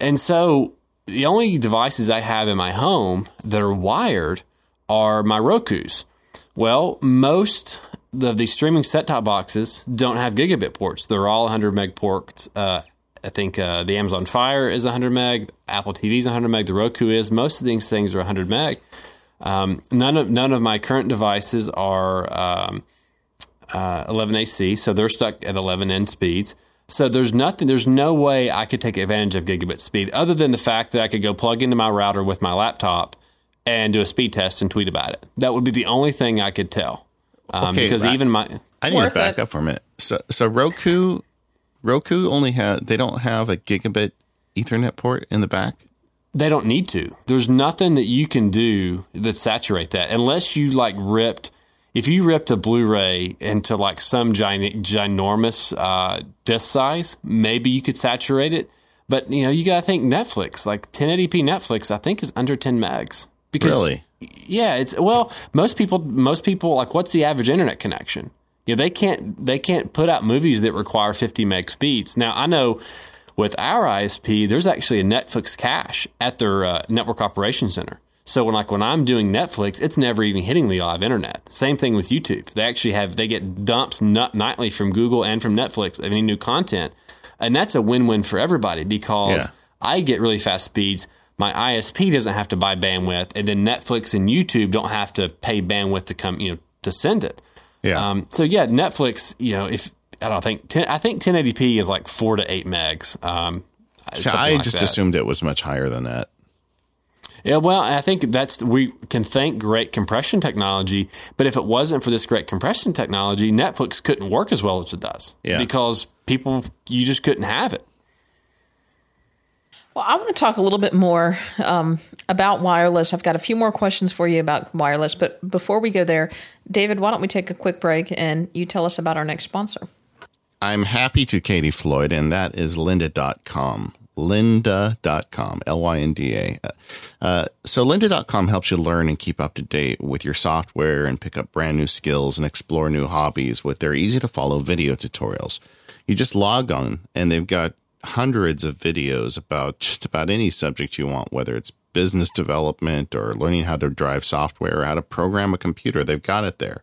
Speaker 3: And so the only devices I have in my home that are wired are my Roku's. Well, most of these streaming set top boxes don't have gigabit ports. They're all 100 meg ports. Uh, I think uh, the Amazon Fire is 100 meg, Apple TV is 100 meg, the Roku is. Most of these things are 100 meg. Um, none of none of my current devices are um, uh, 11AC, so they're stuck at 11n speeds. So there's nothing, there's no way I could take advantage of gigabit speed other than the fact that I could go plug into my router with my laptop and do a speed test and tweet about it. That would be the only thing I could tell. Um, okay, because even my
Speaker 2: I need to back it. up for a minute. So so Roku Roku only has they don't have a gigabit Ethernet port in the back.
Speaker 3: They don't need to. There's nothing that you can do that saturate that unless you like ripped. If you ripped a Blu-ray into like some gin- ginormous uh, disc size, maybe you could saturate it. But you know, you got to think Netflix, like 1080p Netflix, I think is under 10 megs.
Speaker 2: Because really?
Speaker 3: yeah, it's well, most people most people like what's the average internet connection? Yeah, they can't they can't put out movies that require 50 meg speeds. Now, I know with our ISP, there's actually a Netflix cache at their uh, network operations center. So when like when I'm doing Netflix, it's never even hitting the live internet. Same thing with YouTube. They actually have they get dumps nightly from Google and from Netflix of any new content, and that's a win-win for everybody because yeah. I get really fast speeds my ISP doesn't have to buy bandwidth, and then Netflix and YouTube don't have to pay bandwidth to come, you know, to send it.
Speaker 2: Yeah. Um,
Speaker 3: so yeah, Netflix, you know, if I don't think 10, I think 1080p is like four to eight megs. Um,
Speaker 2: I like just that. assumed it was much higher than that.
Speaker 3: Yeah, well, I think that's we can thank great compression technology, but if it wasn't for this great compression technology, Netflix couldn't work as well as it does.
Speaker 2: Yeah.
Speaker 3: Because people you just couldn't have it.
Speaker 1: Well, I want to talk a little bit more um, about wireless. I've got a few more questions for you about wireless, but before we go there, David, why don't we take a quick break and you tell us about our next sponsor?
Speaker 2: I'm happy to, Katie Floyd, and that is lynda.com. Lynda.com, L Y N D A. Uh, so, lynda.com helps you learn and keep up to date with your software and pick up brand new skills and explore new hobbies with their easy to follow video tutorials. You just log on, and they've got hundreds of videos about just about any subject you want, whether it's business development or learning how to drive software or how to program a computer. They've got it there.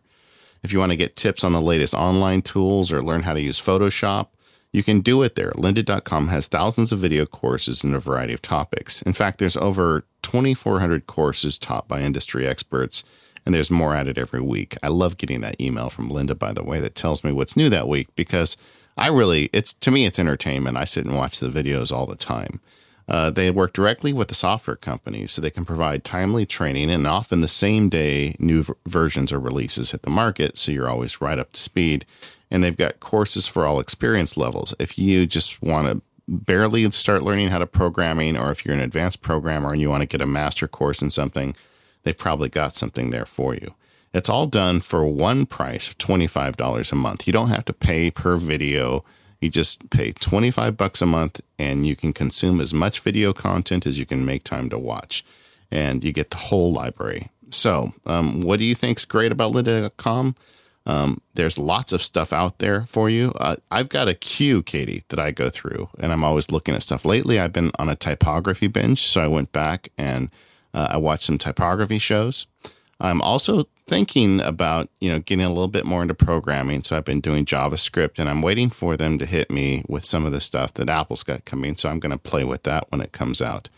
Speaker 2: If you want to get tips on the latest online tools or learn how to use Photoshop, you can do it there. Lynda.com has thousands of video courses in a variety of topics. In fact, there's over 2,400 courses taught by industry experts, and there's more added every week. I love getting that email from Lynda, by the way, that tells me what's new that week because – I really, it's to me, it's entertainment. I sit and watch the videos all the time. Uh, they work directly with the software companies so they can provide timely training and often the same day new v- versions or releases hit the market. So you're always right up to speed. And they've got courses for all experience levels. If you just want to barely start learning how to programming, or if you're an advanced programmer and you want to get a master course in something, they've probably got something there for you. It's all done for one price of $25 a month. You don't have to pay per video. You just pay 25 bucks a month and you can consume as much video content as you can make time to watch. And you get the whole library. So, um, what do you think's great about lynda.com? Um, there's lots of stuff out there for you. Uh, I've got a queue, Katie, that I go through, and I'm always looking at stuff. Lately, I've been on a typography binge, so I went back and uh, I watched some typography shows. I'm also thinking about you know getting a little bit more into programming, so I've been doing JavaScript, and I'm waiting for them to hit me with some of the stuff that Apple's got coming. So I'm going to play with that when it comes out.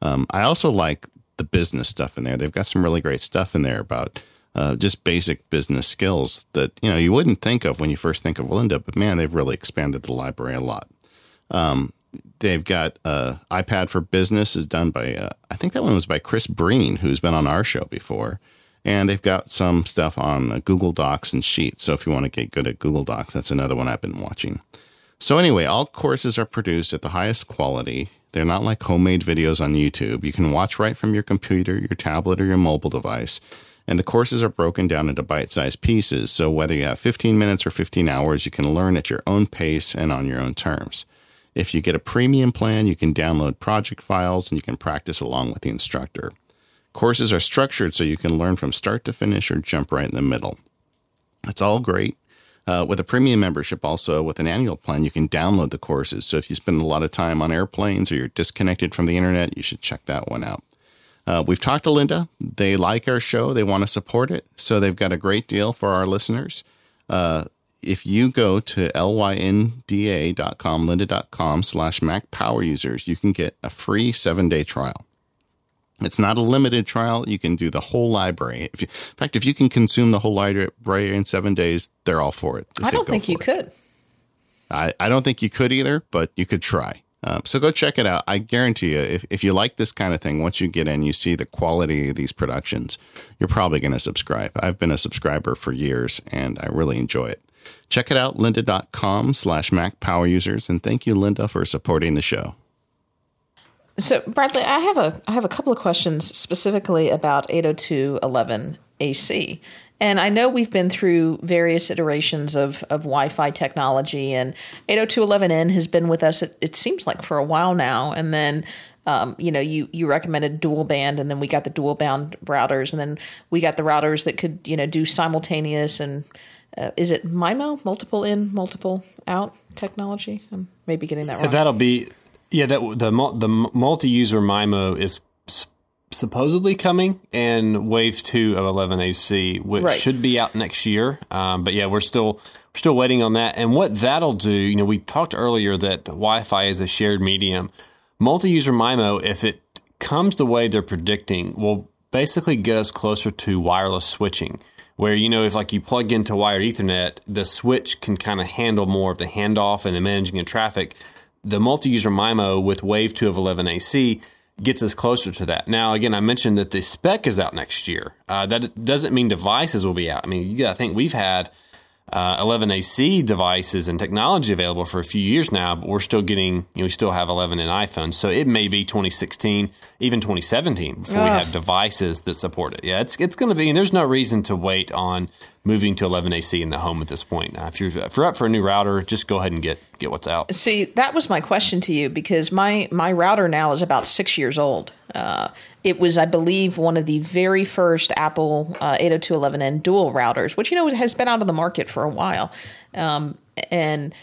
Speaker 2: Um, I also like the business stuff in there. They've got some really great stuff in there about uh, just basic business skills that you know you wouldn't think of when you first think of Lynda, but man, they've really expanded the library a lot. Um, they've got uh, iPad for Business is done by uh, I think that one was by Chris Breen, who's been on our show before, and they've got some stuff on uh, Google Docs and Sheets. So if you want to get good at Google Docs, that's another one I've been watching. So anyway, all courses are produced at the highest quality. They're not like homemade videos on YouTube. You can watch right from your computer, your tablet, or your mobile device. And the courses are broken down into bite sized pieces. So whether you have 15 minutes or 15 hours, you can learn at your own pace and on your own terms. If you get a premium plan, you can download project files and you can practice along with the instructor. Courses are structured so you can learn from start to finish or jump right in the middle. It's all great. Uh, with a premium membership, also with an annual plan, you can download the courses. So if you spend a lot of time on airplanes or you're disconnected from the internet, you should check that one out. Uh, we've talked to Lynda. They like our show. They want to support it. So they've got a great deal for our listeners. Uh, if you go to lynda.com, lynda.com slash Mac Power Users, you can get a free seven day trial. It's not a limited trial. You can do the whole library. You, in fact, if you can consume the whole library in seven days, they're all for it. They
Speaker 1: I don't think you
Speaker 2: it.
Speaker 1: could.
Speaker 2: I, I don't think you could either, but you could try. Um, so go check it out. I guarantee you, if, if you like this kind of thing, once you get in, you see the quality of these productions, you're probably going to subscribe. I've been a subscriber for years and I really enjoy it. Check it out, lynda.com slash Mac Power Users. And thank you, Lynda, for supporting the show.
Speaker 1: So, Bradley, I have a I have a couple of questions specifically about 802.11ac. And I know we've been through various iterations of, of Wi Fi technology, and 802.11n has been with us, it, it, seems like, for a while now. And then, um, you know, you, you recommended dual band, and then we got the dual band routers, and then we got the routers that could, you know, do simultaneous and uh, is it MIMO, multiple in, multiple out technology? I'm maybe getting that wrong.
Speaker 3: That'll be, yeah, that the the multi user MIMO is supposedly coming and wave two of 11ac which right. should be out next year. Um, but yeah we're still we're still waiting on that. And what that'll do you know we talked earlier that wi-fi is a shared medium. Multi-user mimo if it comes the way they're predicting will basically get us closer to wireless switching where you know if like you plug into wired ethernet the switch can kind of handle more of the handoff and the managing of traffic the multi-user mimo with wave 2 of 11ac gets us closer to that. Now, again, I mentioned that the spec is out next year. Uh, that doesn't mean devices will be out. I mean, you got to think we've had uh, 11AC devices and technology available for a few years now, but we're still getting, you know, we still have 11n iPhones. So it may be 2016, even 2017 before we have devices that support it. Yeah, it's it's going to be, and there's no reason to wait on moving to 11AC in the home at this point. Uh, if you're if you're up for a new router, just go ahead and get get what's out.
Speaker 1: See, that was my question to you because my my router now is about six years old. Uh, it was, I believe, one of the very first Apple uh, 802.11n dual routers, which you know has been out of the market for a while, um, and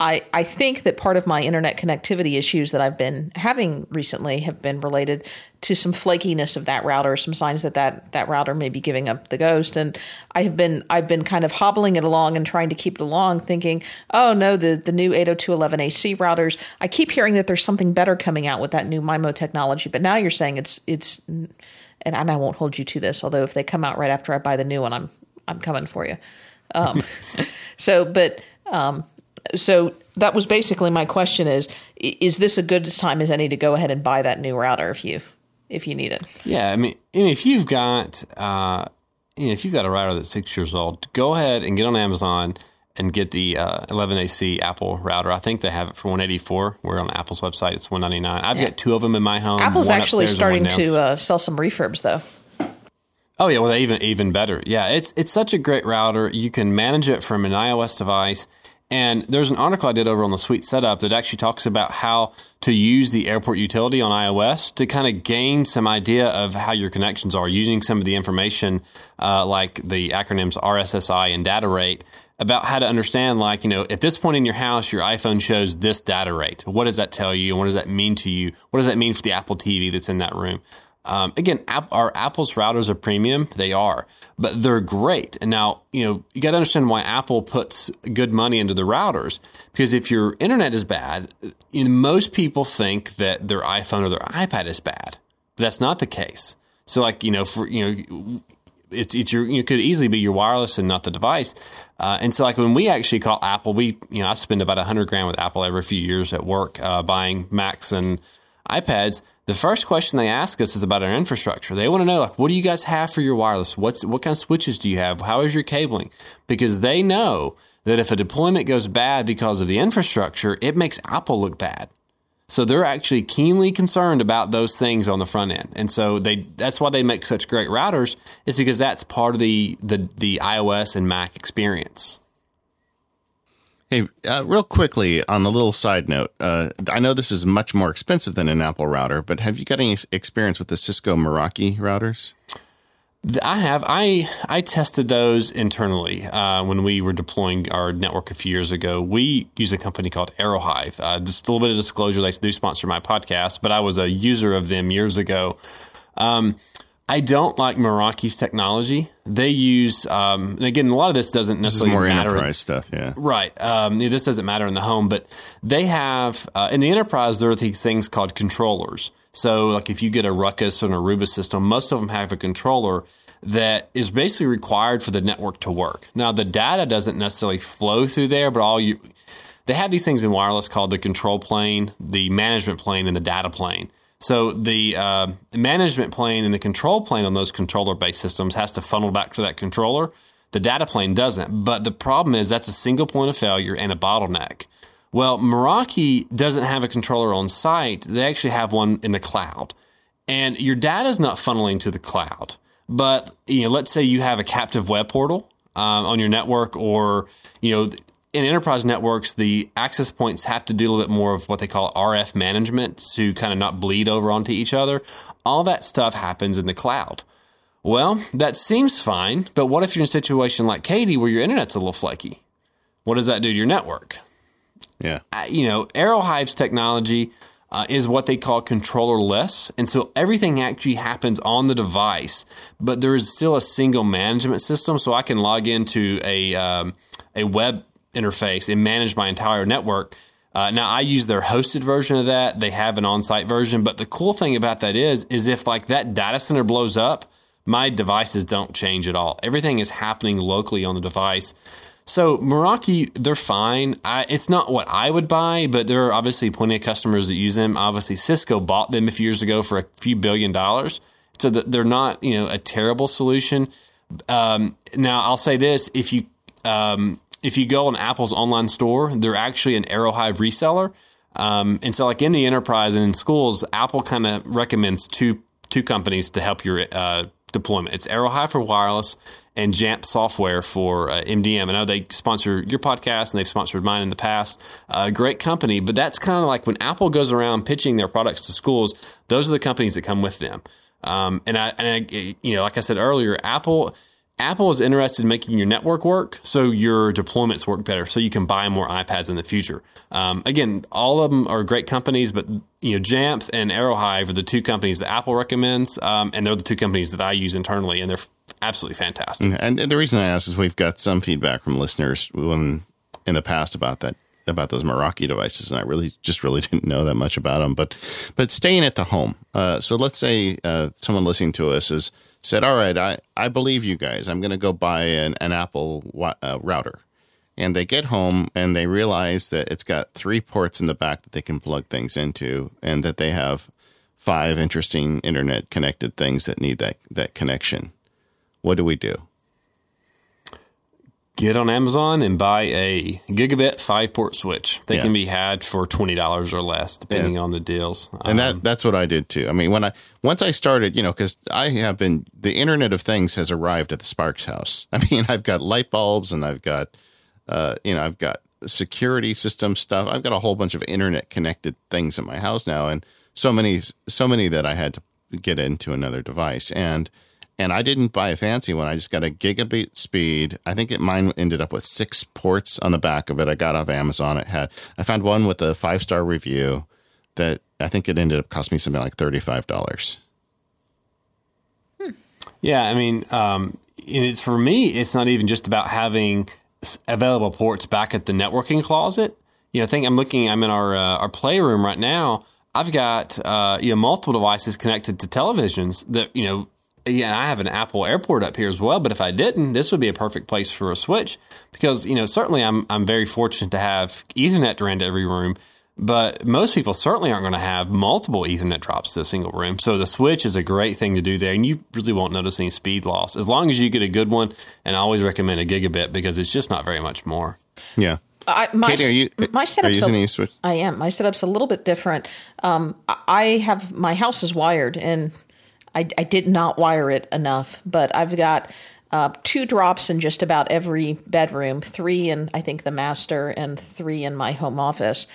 Speaker 1: I, I think that part of my internet connectivity issues that I've been having recently have been related to some flakiness of that router, some signs that that, that router may be giving up the ghost. And I have been I've been kind of hobbling it along and trying to keep it along, thinking, oh no, the the new 802.11ac routers. I keep hearing that there's something better coming out with that new MIMO technology, but now you're saying it's it's and I won't hold you to this, although if they come out right after I buy the new one, I'm I'm coming for you. Um, so, but um, so that was basically my question is is this a good time as any to go ahead and buy that new router if you if you need it
Speaker 3: yeah i mean, if you've got uh, you know, if you've got a router that's six years old go ahead and get on amazon and get the uh, 11AC Apple router. I think they have it for 184. We're on Apple's website. It's 199. I've yeah. got two of them in my home.
Speaker 1: Apple's actually starting to uh, sell some refurbs though.
Speaker 3: Oh yeah, well even even better. Yeah, it's it's such a great router. You can manage it from an iOS device. And there's an article I did over on the Sweet Setup that actually talks about how to use the airport utility on iOS to kind of gain some idea of how your connections are using some of the information uh, like the acronyms RSSI and data rate about how to understand like you know at this point in your house your iphone shows this data rate. What does that tell you? And what does that mean to you? What does that mean for the apple tv that's in that room um, again, app, our Apple's routers are premium. They are, but they're great. And now, you know, you got to understand why Apple puts good money into the routers. Because if your internet is bad, you know, most people think that their iPhone or their iPad is bad. But that's not the case. So, like, you know, for, you know, it's, it's your, you could easily be your wireless and not the device. Uh, and so, like, when we actually call Apple, we, you know, I spend about a hundred grand with Apple every few years at work, uh, buying Macs and iPads the first question they ask us is about our infrastructure. They want to know, like, what do you guys have for your wireless? What's what kind of switches do you have? How is your cabling? Because they know that if a deployment goes bad because of the infrastructure, it makes Apple look bad. So they're actually keenly concerned about those things on the front end. And so they that's why they make such great routers, is because that's part of the the, the iOS and Mac experience.
Speaker 2: Hey, uh, real quickly on a little side note, uh, I know this is much more expensive than an Apple router, but have you got any experience with the Cisco Meraki routers?
Speaker 3: I have. I I tested those internally uh, when we were deploying our network a few years ago. We use a company called Aerohive. Uh, just a little bit of disclosure: they do sponsor my podcast, but I was a user of them years ago. Um, I don't like Meraki's technology. They use, um, again, a lot of this doesn't necessarily
Speaker 2: this more
Speaker 3: matter.
Speaker 2: enterprise stuff, yeah.
Speaker 3: Right. Um, this doesn't matter in the home, but they have, uh, in the enterprise, there are these things called controllers. So, like if you get a Ruckus or an Aruba system, most of them have a controller that is basically required for the network to work. Now, the data doesn't necessarily flow through there, but all you, they have these things in wireless called the control plane, the management plane, and the data plane. So the uh, management plane and the control plane on those controller based systems has to funnel back to that controller. The data plane doesn't. But the problem is that's a single point of failure and a bottleneck. Well, Meraki doesn't have a controller on site. They actually have one in the cloud. And your data is not funneling to the cloud. But you know, let's say you have a captive web portal um, on your network, or you know, in enterprise networks, the access points have to do a little bit more of what they call RF management to kind of not bleed over onto each other. All that stuff happens in the cloud. Well, that seems fine, but what if you're in a situation like Katie where your internet's a little flaky? What does that do to your network?
Speaker 2: Yeah.
Speaker 3: Uh, you know, Aerohive's technology uh, is what they call controllerless. And so everything actually happens on the device, but there is still a single management system. So I can log into a, um, a web interface and manage my entire network. Uh, now I use their hosted version of that. They have an on-site version, but the cool thing about that is, is if like that data center blows up, my devices don't change at all. Everything is happening locally on the device. So Meraki, they're fine. I, it's not what I would buy, but there are obviously plenty of customers that use them. Obviously, Cisco bought them a few years ago for a few billion dollars, so they're not you know a terrible solution. Um, now I'll say this: if you um, if you go on Apple's online store, they're actually an Aerohive reseller. Um, and so, like in the enterprise and in schools, Apple kind of recommends two two companies to help your uh, deployment. It's Aerohive for wireless and Jamf Software for uh, MDM. I know they sponsor your podcast and they've sponsored mine in the past. Uh, great company, but that's kind of like when Apple goes around pitching their products to schools. Those are the companies that come with them. Um, and I, and I, you know, like I said earlier, Apple Apple is interested in making your network work so your deployments work better, so you can buy more iPads in the future. Um, again, all of them are great companies, but you know, Jamf and Aerohive are the two companies that Apple recommends, um, and they're the two companies that I use internally, and they're absolutely fantastic.
Speaker 2: Mm-hmm. And the reason I ask is we've got some feedback from listeners when, in the past about that about those Meraki devices, and I really just really didn't know that much about them. But but staying at the home. Uh, so let's say uh, someone listening to us is said, "All right, I, I believe you guys. I'm going to go buy an, an Apple uh, router." And they get home and they realize that it's got three ports in the back that they can plug things into, and that they have five interesting internet connected things that need that that connection. What do we do?
Speaker 3: Get on Amazon and buy a gigabit five port switch. They
Speaker 2: Yeah.
Speaker 3: can be had for twenty dollars or less, depending on the deals.
Speaker 2: and that that's what I did too. I mean, when I once I started, you know, because I have been the Internet of Things has arrived at the Sparks house. I mean, I've got light bulbs and I've got, uh, you know, I've got security system stuff. I've got a whole bunch of internet connected things in my house now, and so many, so many that I had to get into another device and. And I didn't buy a fancy one. I just got a gigabit speed. I think it mine ended up with six ports on the back of it. I got off Amazon. It had I found one with a five star review that I think it ended up costing me something like thirty five dollars.
Speaker 3: Yeah, I mean, um, it's for me. It's not even just about having available ports back at the networking closet. You know, I think I'm looking. I'm in our uh, our playroom right now. I've got uh, you know multiple devices connected to televisions that you know. Yeah, I have an Apple Airport up here as well. But if I didn't, this would be a perfect place for a switch because you know certainly I'm I'm very fortunate to have Ethernet to run to every room. But most people certainly aren't going to have multiple Ethernet drops to a single room. So the switch is a great thing to do there, and you really won't notice any speed loss as long as you get a good one. And I always recommend a gigabit because it's just not very much more.
Speaker 2: Yeah.
Speaker 1: I, my,
Speaker 2: Katie, are you
Speaker 1: my
Speaker 2: are you using
Speaker 1: a-
Speaker 2: a switch?
Speaker 1: I am. My setup's a little bit different. Um, I- I have my house is wired, and I, I did not wire it enough. But I've got uh, two drops in just about every bedroom, three in I think the master, and three in my home office.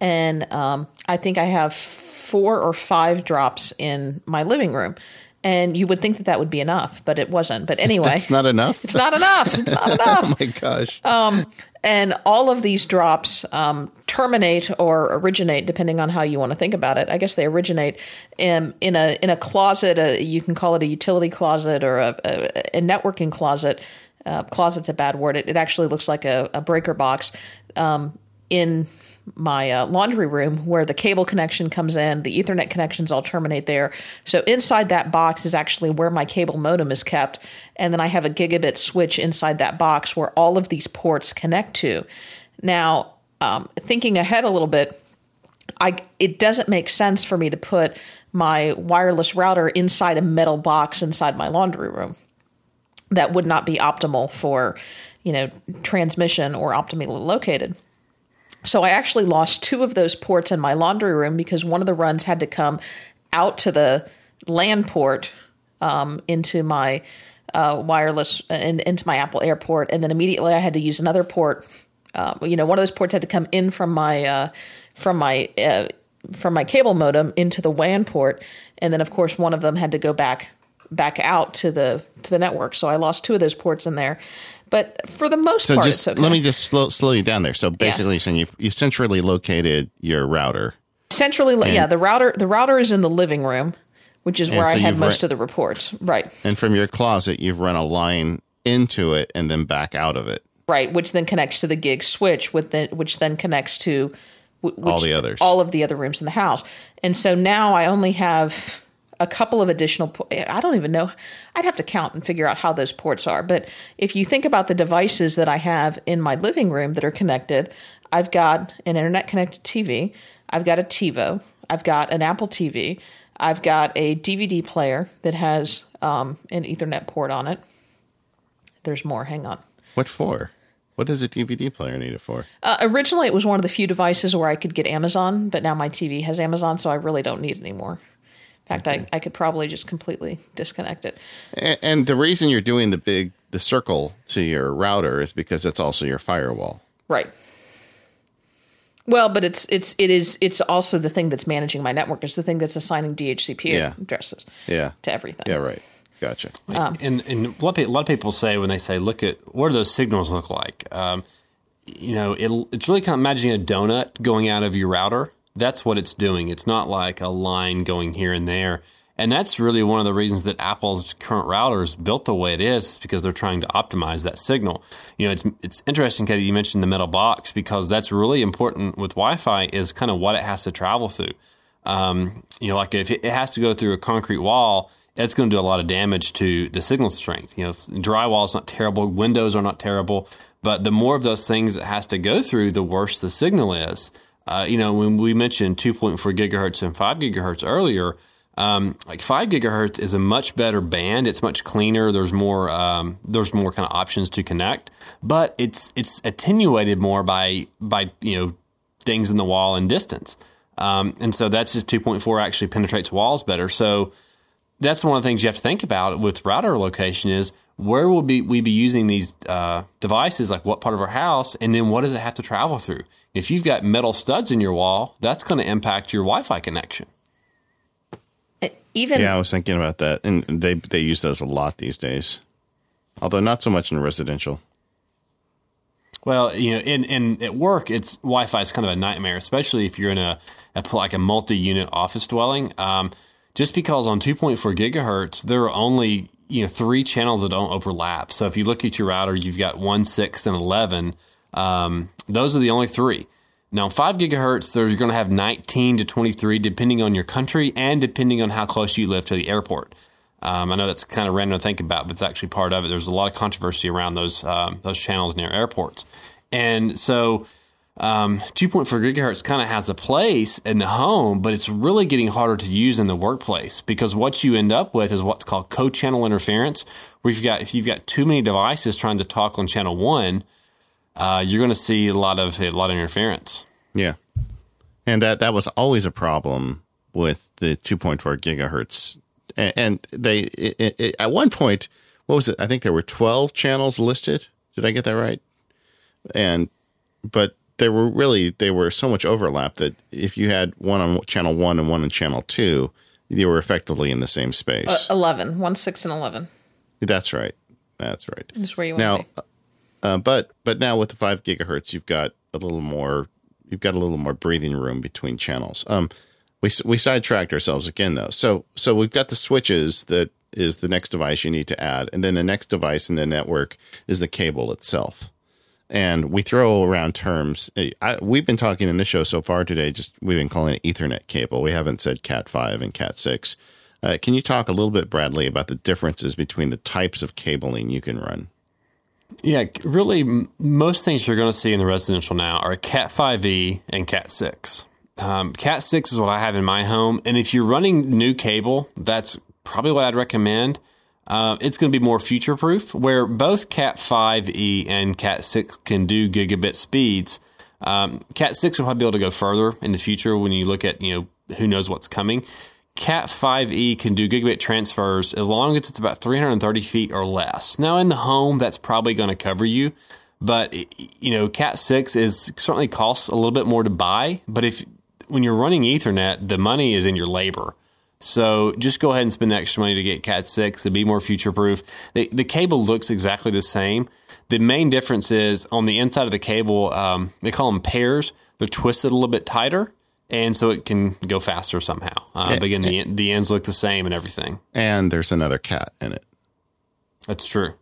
Speaker 1: And um, I think I have four or five drops in my living room. And you would think that that would be enough, but it wasn't. But anyway,
Speaker 2: It's not enough.
Speaker 1: It's not enough. It's not enough
Speaker 2: oh my gosh.
Speaker 1: And all of these drops um, terminate or originate depending on how you want to think about it. I guess they originate in, in a in a closet a, you can call it a utility closet or a, a, a networking closet. Uh, closet's a bad word. It, it actually looks like a, breaker box. Um, in my uh, laundry room where the cable connection comes in the ethernet connections all terminate there. So inside that box is actually where my cable modem is kept. And then i have a gigabit switch inside that box where all of these ports connect to. Now um, thinking ahead a little bit I, it doesn't make sense for me to put my wireless router inside a metal box inside my laundry room. That would not be optimal for you know transmission or optimally located so I actually lost two of those ports in my laundry room because one of the runs had to come out to the LAN port um, into my uh, wireless and into my Apple Airport, and then immediately I had to use another port. Uh, you know, one of those ports had to come in from my uh, from my uh, from my cable modem into the WAN port, and then of course one of them had to go back back out to the to the network. So I lost two of those ports in there. But for the most
Speaker 2: So
Speaker 1: part,
Speaker 2: just
Speaker 1: okay.
Speaker 2: let me just slow slow you down there. So basically, you're saying you you centrally located your router.
Speaker 1: Centrally, lo- yeah, the router the router is in the living room, which is where
Speaker 2: so
Speaker 1: I have
Speaker 2: you've
Speaker 1: most
Speaker 2: re-
Speaker 1: of the reports. Right,
Speaker 2: And from your closet, you've run a line into it and then back out of it.
Speaker 1: right, which then connects to the gig switch, with the, which then connects to wh- which,
Speaker 2: All the others.
Speaker 1: all of the other rooms in the house. And so now I only have a couple of additional. I don't even know. I'd have to count and figure out how those ports are. But if you think about the devices that I have in my living room that are connected, I've got an internet connected TV. I've got a TiVo. I've got an Apple TV. I've got a DVD player that has um, an Ethernet port on it. There's more. Hang on.
Speaker 2: What for? What does a DVD player need it for?
Speaker 1: Uh, originally, it was one of the few devices where I could get Amazon, but now my TV has Amazon, so I really don't need it anymore. In fact, I, I could probably just completely disconnect it.
Speaker 2: And, and the reason you're doing the big the circle to your router is because it's also your firewall.
Speaker 1: Right. Well, but it's it's it is it's also the thing that's managing my network. It's the thing that's assigning DHCP
Speaker 2: Yeah.
Speaker 1: addresses
Speaker 2: Yeah.
Speaker 1: to everything.
Speaker 2: Yeah. Right. Gotcha.
Speaker 3: and and a lot, of, a lot of people say when they say, "Look at what do those signals look like?" Um, you know, it, it's really kind of imagining a donut going out of your router. That's what it's doing. It's not like a line going here and there. And that's really one of the reasons that Apple's current router is built the way it is, is because they're trying to optimize that signal. You know, it's it's interesting, Katie, you mentioned the metal box because that's really important with Wi-Fi is kind of what it has to travel through. Um, you know, like if it has to go through a concrete wall, that's going to do a lot of damage to the signal strength. You know, drywall is not terrible, windows are not terrible, but the more of those things it has to go through, the worse the signal is. Uh, you know, when we mentioned 2.4 gigahertz and 5 gigahertz earlier, Um, like five gigahertz is a much better band. It's much cleaner. There's more. Um, there's more kind of options to connect, but it's it's attenuated more by by you know things in the wall and distance. Um, and so that's just 2.4 actually penetrates walls better. So that's one of the things you have to think about with router location is where will be we be using these uh, devices like what part of our house and then what does it have to travel through? If you've got metal studs in your wall that's going to impact your wi-fi connection.
Speaker 1: Even
Speaker 2: Yeah, I was thinking about that, and they they use those a lot these days, although not so much in residential.
Speaker 3: well you know in, in at work it's wi-fi is kind of a nightmare especially if you're in a, a like a multi-unit office dwelling. Um, just because on 2.4 gigahertz there are only you know three channels that don't overlap. So if you look at your router you've got 1 6 and 11 um, those are the only three. Now 5 gigahertz there's going to have 19 to 23 depending on your country and depending on how close you live to the airport. Um, I know that's kind of random to think about, but it's actually part of it. There's a lot of controversy around those um, those channels near airports, and so um, 2.4 gigahertz kind of has a place in the home, but it's really getting harder to use in the workplace because what you end up with is what's called co-channel interference, where you've got if you've got too many devices trying to talk on channel one, uh, you're going to see a lot of a lot of interference.
Speaker 2: Yeah, and that that was always a problem with the 2.4 gigahertz, and, and they it, it, at one point, what was it? I think there were 12 channels listed. Did I get that right? And but there were really they were so much overlap that if you had one on channel one and one on channel two, you were effectively in the same space.
Speaker 1: uh, 11, 1, 6, and 11
Speaker 2: That's right. That's right.
Speaker 1: is where you
Speaker 2: Now,
Speaker 1: be.
Speaker 2: uh, but but now with the five gigahertz, you've got a little more. You've got a little more breathing room between channels. Um, we we sidetracked ourselves again though. So so we've got the switches that is the next device you need to add, and then the next device in the network is the cable itself. And we throw around terms. I, we've been talking in this show so far today. Just we've been calling it Ethernet cable. We haven't said Cat five and Cat six. Uh, can you talk a little bit, Bradley, about the differences between the types of cabling you can run?
Speaker 3: Yeah, really, m- most things you're going to see in the residential now are Cat 5e and Cat 6. Um, Cat 6 is what I have in my home. And if you're running new cable, that's probably what I'd recommend. Uh, it's going to be more future proof, where both Cat 5e and Cat 6 can do gigabit speeds. Um, Cat 6 will probably be able to go further in the future when you look at, you know, who knows what's coming. Cat 5e can do gigabit transfers as long as it's about 330 feet or less. Now, in the home, that's probably going to cover you, but you know, Cat 6 is certainly costs a little bit more to buy. But if when you're running Ethernet, the money is in your labor. So just go ahead and spend the extra money to get Cat 6 to be more future proof. The, the cable looks exactly the same. The main difference is on the inside of the cable, um, they call them pairs. They're twisted a little bit tighter, and so it can go faster somehow. Uh, but again, the, the ends look the same and everything.
Speaker 2: And there's another cat in it.
Speaker 3: That's true.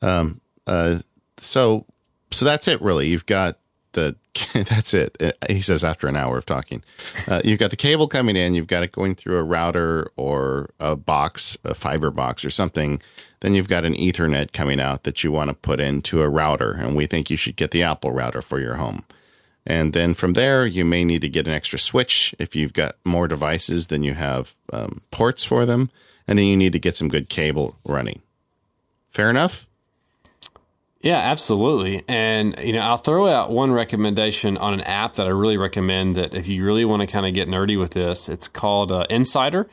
Speaker 2: Um, uh, so so that's it really you've got the that's it. Uh, he says after an hour of talking. Uh, you've got the cable coming in. You've got it going through a router or a box a fiber box or something. Then you've got an ethernet coming out that you want to put into a router and we think you should get the apple router for your home. And then from there you may need to get an extra switch. If you've got more devices than you have um, ports for them and then you need to get some good cable running. Fair enough
Speaker 3: Yeah, absolutely. And you know, I'll throw out one recommendation on an app that I really recommend. That if you really want to kind of get nerdy with this, it's called uh, inSSIDer.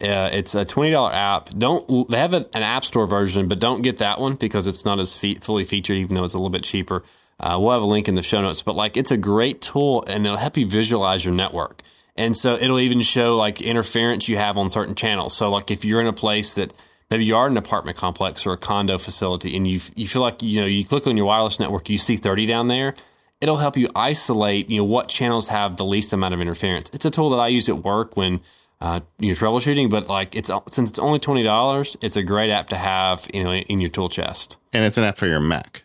Speaker 3: Uh, it's a twenty dollar app. Don't they have an, an app store version, but don't get that one because it's not as fe- fully featured, even though it's a little bit cheaper. Uh, we'll have a link in the show notes, but like it's a great tool and it'll help you visualize your network. And so it'll even show like interference you have on certain channels. So like if you're in a place that maybe you are in an apartment complex or a condo facility and you you feel like you know you click on your wireless network, you see 30 down there, it'll help you isolate you know what channels have the least amount of interference. It's a tool that I use at work when uh, you know troubleshooting, but like it's since it's only twenty dollars, it's a great app to have you know in your tool chest.
Speaker 2: and it's an app for your mac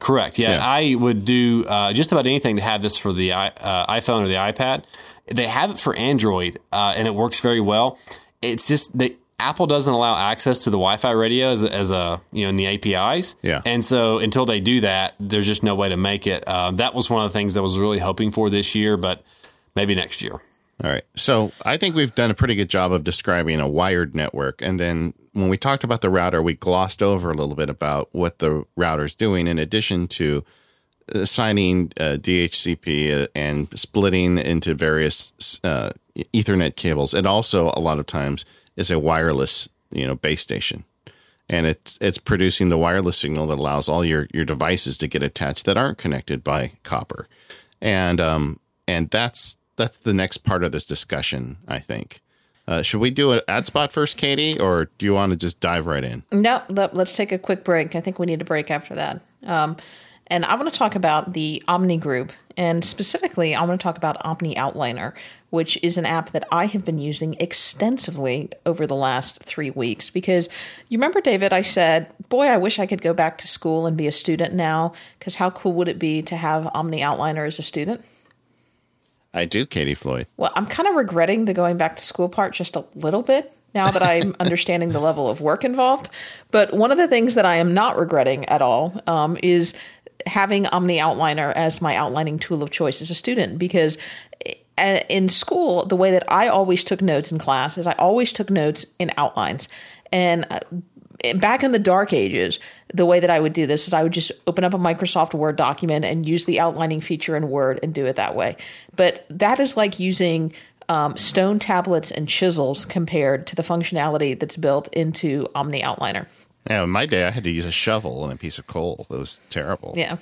Speaker 3: Correct. Yeah,
Speaker 2: Yeah.
Speaker 3: I would do uh, just about anything to have this for the uh, iPhone or the iPad. They have it for Android, uh, and it works very well. It's just that Apple doesn't allow access to the Wi-Fi radio as as a you know in the APIs.
Speaker 2: Yeah.
Speaker 3: and so until they do that, there's just no way to make it. Uh, that was one of the things I was really hoping for this year, but maybe next year.
Speaker 2: All right. So I think we've done a pretty good job of describing a wired network. And then when we talked about the router, we glossed over a little bit about what the router's doing in addition to assigning uh, DHCP and splitting into various uh, Ethernet cables. It also, a lot of times, is a wireless you know base station. And it's it's producing the wireless signal that allows all your, your devices to get attached that aren't connected by copper. And um and that's that's the next part of this discussion, I think. Uh, should we do an ad spot first, Katie, or do you want to just dive right in?
Speaker 1: No, let, us take a quick break. I think we need a break after that. Um, and I want to talk about the Omni Group, and specifically, I want to talk about Omni Outliner, which is an app that I have been using extensively over the last three weeks. Because you remember, David, I said, Boy, I wish I could go back to school and be a student now, because how cool would it be to have Omni Outliner as a student?
Speaker 2: I do, Katie Floyd.
Speaker 1: Well, I'm kind of regretting the going back to school part just a little bit now that I'm understanding the level of work involved. But one of the things that I am not regretting at all um, is having Omni Outliner as my outlining tool of choice as a student because eh, in school, the way that I always took notes in class is I always took notes in outlines. And uh, back in the dark ages, the way that I would do this is I would just open up a Microsoft Word document and use the outlining feature in Word and do it that way. But that is like using um, stone tablets and chisels compared to the functionality that's built into Omni Outliner.
Speaker 2: Yeah, in my day, I had to use a shovel and a piece of coal. It was terrible.
Speaker 1: Yeah.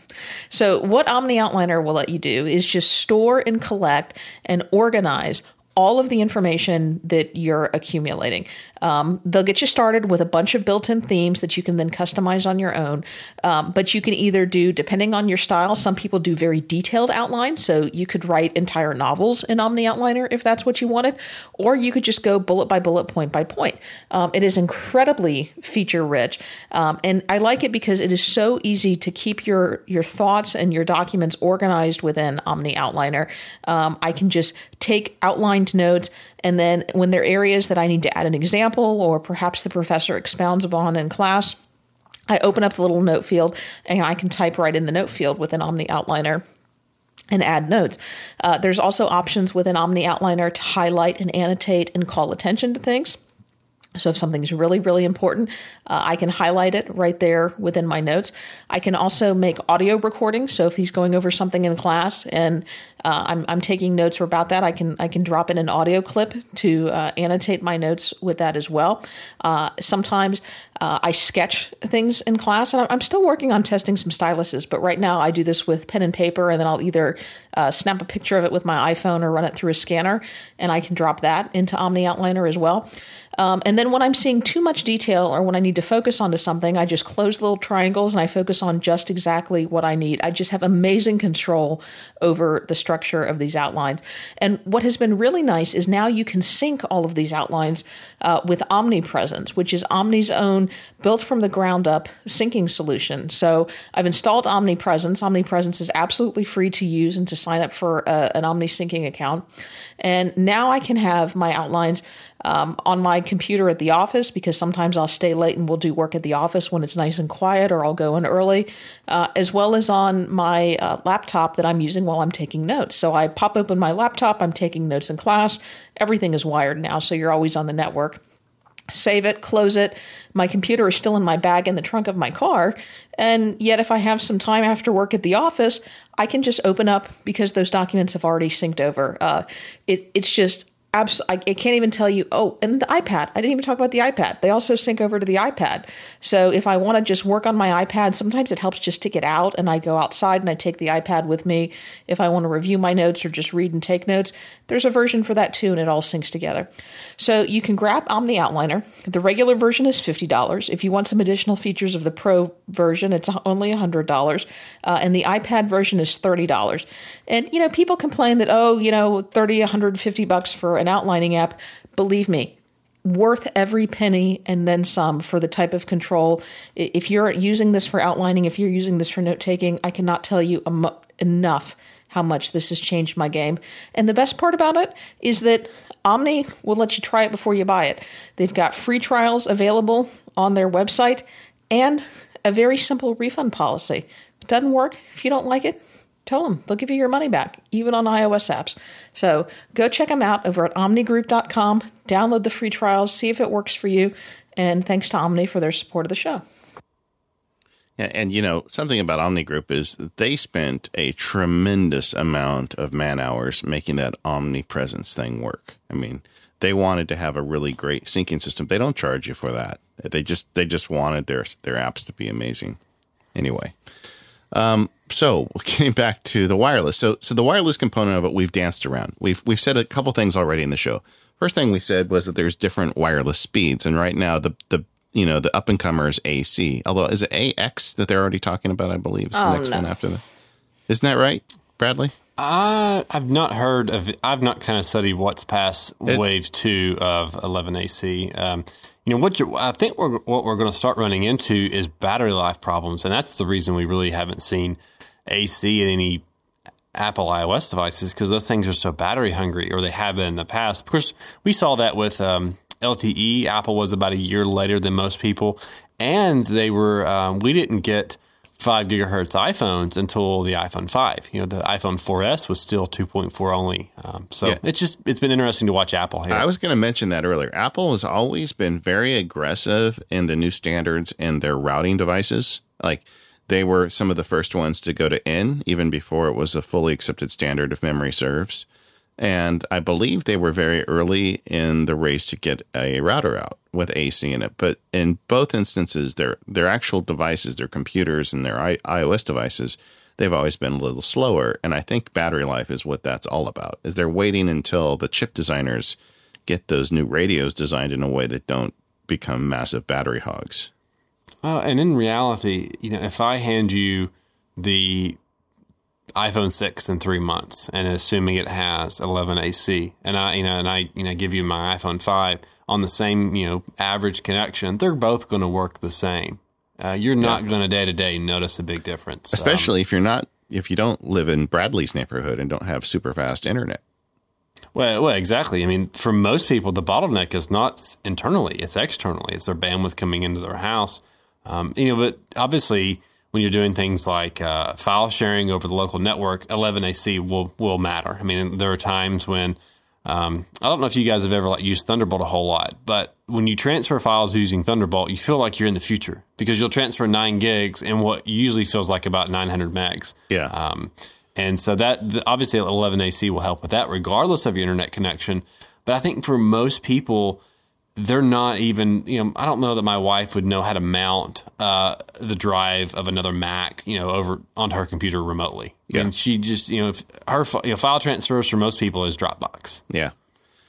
Speaker 1: So, what Omni Outliner will let you do is just store and collect and organize all of the information that you're accumulating. Um, they'll get you started with a bunch of built in themes that you can then customize on your own. Um, but you can either do, depending on your style, some people do very detailed outlines. So you could write entire novels in Omni Outliner if that's what you wanted, or you could just go bullet by bullet, point by point. Um, it is incredibly feature rich. Um, and I like it because it is so easy to keep your, your thoughts and your documents organized within Omni Outliner. Um, I can just take outlined notes and then when there are areas that I need to add an example or perhaps the professor expounds upon in class, I open up the little note field and I can type right in the note field with an Omni Outliner and add notes. Uh, there's also options within Omni Outliner to highlight and annotate and call attention to things. So if something's really, really important, uh, I can highlight it right there within my notes. I can also make audio recordings. So if he's going over something in class and uh, I'm, I'm taking notes about that, I can I can drop in an audio clip to uh, annotate my notes with that as well. Uh, sometimes uh, I sketch things in class, and I'm still working on testing some styluses. But right now, I do this with pen and paper, and then I'll either uh, snap a picture of it with my iPhone or run it through a scanner, and I can drop that into Omni Outliner as well. Um, and then when I'm seeing too much detail or when I need to focus onto something, I just close little triangles and I focus on just exactly what I need. I just have amazing control over the structure of these outlines. And what has been really nice is now you can sync all of these outlines uh, with Omnipresence, which is Omni's own built from the ground up syncing solution. So I've installed Omnipresence. Omnipresence is absolutely free to use and to sign up for uh, an Omni syncing account. And now I can have my outlines um, on my computer at the office because sometimes I'll stay late and we'll do work at the office when it's nice and quiet, or I'll go in early, uh, as well as on my uh, laptop that I'm using while I'm taking notes. So I pop open my laptop, I'm taking notes in class. Everything is wired now, so you're always on the network. Save it, close it. My computer is still in my bag in the trunk of my car. And yet, if I have some time after work at the office, I can just open up because those documents have already synced over. Uh, it, it's just abs- I, I can't even tell you. Oh, and the iPad. I didn't even talk about the iPad. They also sync over to the iPad. So if I want to just work on my iPad, sometimes it helps just to get out and I go outside and I take the iPad with me. If I want to review my notes or just read and take notes, there's a version for that too, and it all syncs together. So you can grab Omni Outliner. The regular version is $50. If you want some additional features of the Pro version, it's only $100. Uh, and the iPad version is $30. And, you know, people complain that, oh, you know, 30, 150 bucks for an outlining app, believe me, worth every penny and then some for the type of control. If you're using this for outlining, if you're using this for note taking, I cannot tell you enough how much this has changed my game. And the best part about it is that Omni will let you try it before you buy it. They've got free trials available on their website and a very simple refund policy. If it doesn't work, if you don't like it, tell them they'll give you your money back, even on iOS apps. So go check them out over at omnigroup.com. Download the free trials, see if it works for you. And thanks to Omni for their support of the show.
Speaker 2: Yeah, and you know something about Omni Group is they spent a tremendous amount of man hours making that omnipresence thing work. I mean, they wanted to have a really great syncing system. They don't charge you for that. They just they just wanted their their apps to be amazing. Anyway, um, so getting back to the wireless. So so the wireless component of it, we've danced around. We've we've said a couple things already in the show. First thing we said was that there's different wireless speeds, and right now the the you know the up and comers AC. Although is it AX that they're already talking about? I believe is the
Speaker 1: Oh,
Speaker 2: next
Speaker 1: no.
Speaker 2: one after that. Isn't that right, Bradley?
Speaker 3: Uh, I've not heard of. I've not kind of studied what's past wave two of 11AC. Um, you know what? I think we're, what we're going to start running into is battery life problems, and that's the reason we really haven't seen AC in any Apple iOS devices because those things are so battery hungry, or they have been in the past. Of course, we saw that with um, LTE. Apple was about a year later than most people, and they were. Um, we didn't get five gigahertz iPhones until the iPhone five. You know, the iPhone 4S was still 2.4 only. Um, so
Speaker 2: Yeah.
Speaker 3: it's just it's been interesting to watch Apple here.
Speaker 2: I was going to mention that earlier. Apple has always been very aggressive in the new standards in their routing devices. Like they were some of the first ones to go to N, even before it was a fully accepted standard if memory serves. And I believe they were very early in the race to get a router out with AC in it. But in both instances, their their actual devices, their computers and their I- iOS devices, they've always been a little slower. And I think battery life is what that's all about. Is they're waiting until the chip designers get those new radios designed in a way that don't become massive battery hogs.
Speaker 3: Uh, and in reality, you know, if I hand you the iPhone six in three months, and assuming it has 11 AC, and I, you know, and I, you know, give you my iPhone five on the same, you know, average connection, they're both going to work the same. Uh, you're not going to day to day notice a big difference, Um,
Speaker 2: Especially if you're not if you don't live in Bradley's neighborhood and don't have super fast internet.
Speaker 3: Well, well, exactly. I mean, for most people, the bottleneck is not internally; it's externally. It's their bandwidth coming into their house. Um, you know, but obviously, when you're doing things like uh, file sharing over the local network, 11AC will will matter. I mean, there are times when um, I don't know if you guys have ever like used Thunderbolt a whole lot, but when you transfer files using Thunderbolt, you feel like you're in the future because you'll transfer nine gigs and what usually feels like about 900 megs.
Speaker 2: Yeah.
Speaker 3: Um, and so that the, obviously 11AC will help with that, regardless of your internet connection. But I think for most people, they're not even. You know, I don't know that my wife would know how to mount uh, the drive of another Mac, you know, over onto her computer remotely.
Speaker 2: Yeah.
Speaker 3: And she just, you know, if her you know, file transfers for most people is Dropbox.
Speaker 2: Yeah.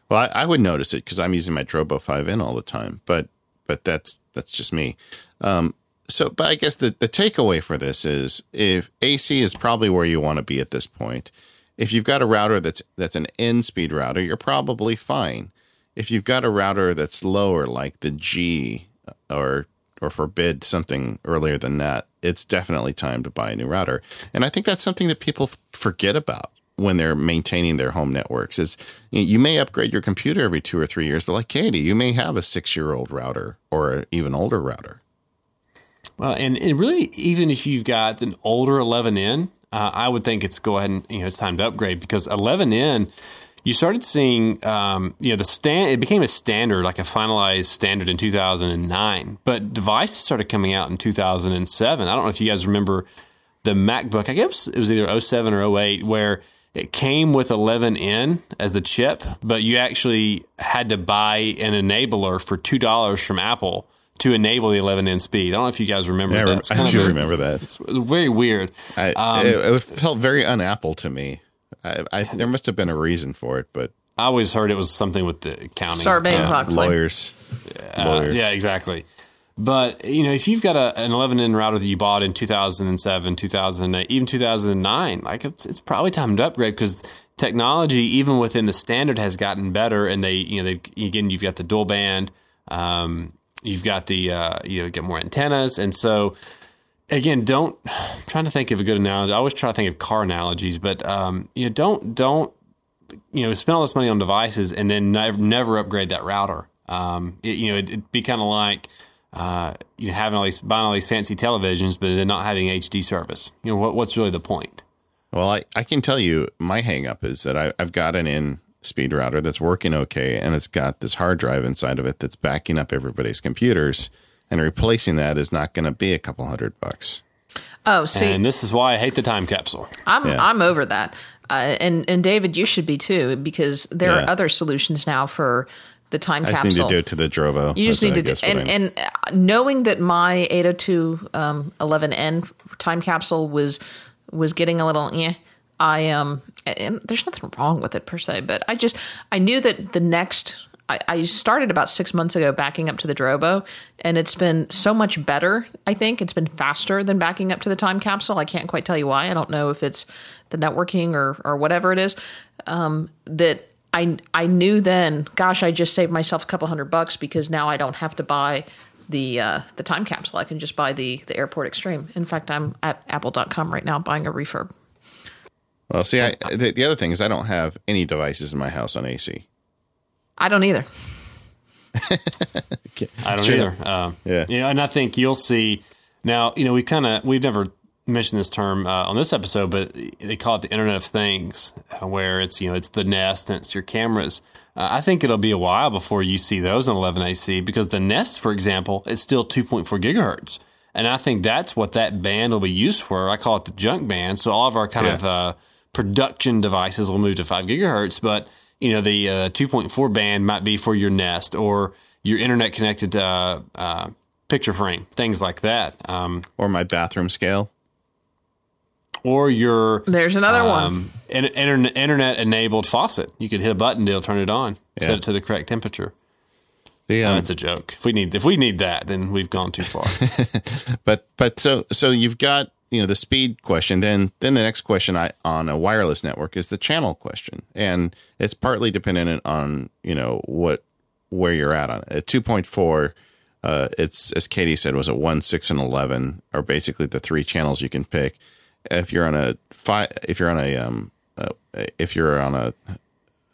Speaker 2: Well, I, I would notice it because I'm using my Drobo 5N all the time, but but that's that's just me. Um, so, but I guess the the takeaway for this is if AC is probably where you want to be at this point. If you've got a router that's that's an N speed router, you're probably fine. If you've got a router that's lower, like the G, or or forbid something earlier than that, it's definitely time to buy a new router. And I think that's something that people forget about when they're maintaining their home networks. Is you, you may upgrade your computer every two or three years, but like Katie, you may have a six year old router or an even older router.
Speaker 3: Well, and, and really, even if you've got an older 11N, uh, I would think it's go ahead and you know it's time to upgrade because 11N, you started seeing um, you know the stand it became a standard like a finalized standard in 2009, but devices started coming out in 2007. I don't know if you guys remember the MacBook. I guess it was either 07 or 08 where it came with 11N as the chip, but you actually had to buy an enabler for two dollars from Apple to enable the 11N speed. I don't know if you guys remember
Speaker 2: I,
Speaker 3: that.
Speaker 2: I do
Speaker 3: a-
Speaker 2: remember that.
Speaker 3: Very weird.
Speaker 2: I,
Speaker 3: Um,
Speaker 2: it, it felt very un-Apple to me. I, I, there must have been a reason for it, but
Speaker 3: I always heard it was something with the accounting.
Speaker 1: Sarbanes
Speaker 2: uh,
Speaker 1: Oxley.
Speaker 2: lawyers,
Speaker 3: Uh,
Speaker 2: lawyers.
Speaker 3: yeah, exactly. But you know, if you've got a, an 11N router that you bought in 2007, 2008, even 2009, like it's, it's probably time to upgrade because technology, even within the standard, has gotten better. And they, you know, they again, you've got the dual band, um, you've got the, uh, you know, get more antennas, and so again, don't I'm trying to think of a good analogy. I always try to think of car analogies, but um, you know, don't don't you know spend all this money on devices and then never never upgrade that router. Um, it, you know, it, it'd be kind of like uh, you know having all these buying all these fancy televisions, but then not having HD service. You know, what, what's really the point?
Speaker 2: Well, I, I can tell you my hangup is that I, I've got an N speed router that's working okay, and it's got this hard drive inside of it that's backing up everybody's computers, and replacing that is not going to be a couple hundred bucks.
Speaker 1: Oh, see,
Speaker 3: and this is why I hate the time capsule.
Speaker 1: I'm
Speaker 2: Yeah.
Speaker 1: I'm over that. Uh, and and David, you should be too, because there
Speaker 2: Yeah.
Speaker 1: are other solutions now for the time capsule.
Speaker 2: I just need to do it to the Drobo.
Speaker 1: You just
Speaker 2: That's,
Speaker 1: need to, do,
Speaker 2: guess,
Speaker 1: and and uh, knowing that my 802 um, 11N time capsule was was getting a little, yeah, I um, and there's nothing wrong with it per se, but I just I knew that the next. I, started about six months ago backing up to the Drobo, and it's been so much better. I think it's been faster than backing up to the time capsule. I can't quite tell you why. I don't know if it's the networking or or whatever it is. Um, that I I knew then, gosh, I just saved myself a couple hundred bucks because now I don't have to buy the uh, the time capsule. I can just buy the the Airport Extreme. In fact, I'm at apple.com right now buying a refurb.
Speaker 2: well, see, I, the, the other thing is I don't have any devices in my house on AC.
Speaker 1: I don't either.
Speaker 3: I don't
Speaker 2: Sure.
Speaker 3: either. Um,
Speaker 2: Yeah.
Speaker 3: You know, and I think you'll see now. You know, we kind of we've never mentioned this term uh, on this episode, but they call it the Internet of Things, uh, where it's you know it's the Nest and it's your cameras. Uh, I think it'll be a while before you see those on 11AC because the Nest, for example, is still 2.4 gigahertz. And I think that's what that band will be used for. I call it the junk band. So all of our kind
Speaker 2: Yeah.
Speaker 3: of uh, production devices will move to five gigahertz, but you know the uh, 2.4 band might be for your Nest or your internet connected uh, uh, picture frame, things like that, um,
Speaker 2: Or my bathroom scale.
Speaker 3: or your
Speaker 1: There's another one.
Speaker 3: um, in, internet internet enabled faucet. You could hit a button, it'll turn it on,
Speaker 2: Yeah.
Speaker 3: set it to the correct temperature.
Speaker 2: The, um,
Speaker 3: That's a joke. If we need if we need that, then we've gone too far.
Speaker 2: but but so so you've got you know the speed question then then the next question I, on a wireless network is the channel question. And it's partly dependent on you know what where you're at on it. At 2.4 uh, it's as katie said was it 1 6 and 11 are basically the three channels you can pick. If you're on a five if you're on a um uh, if you're on a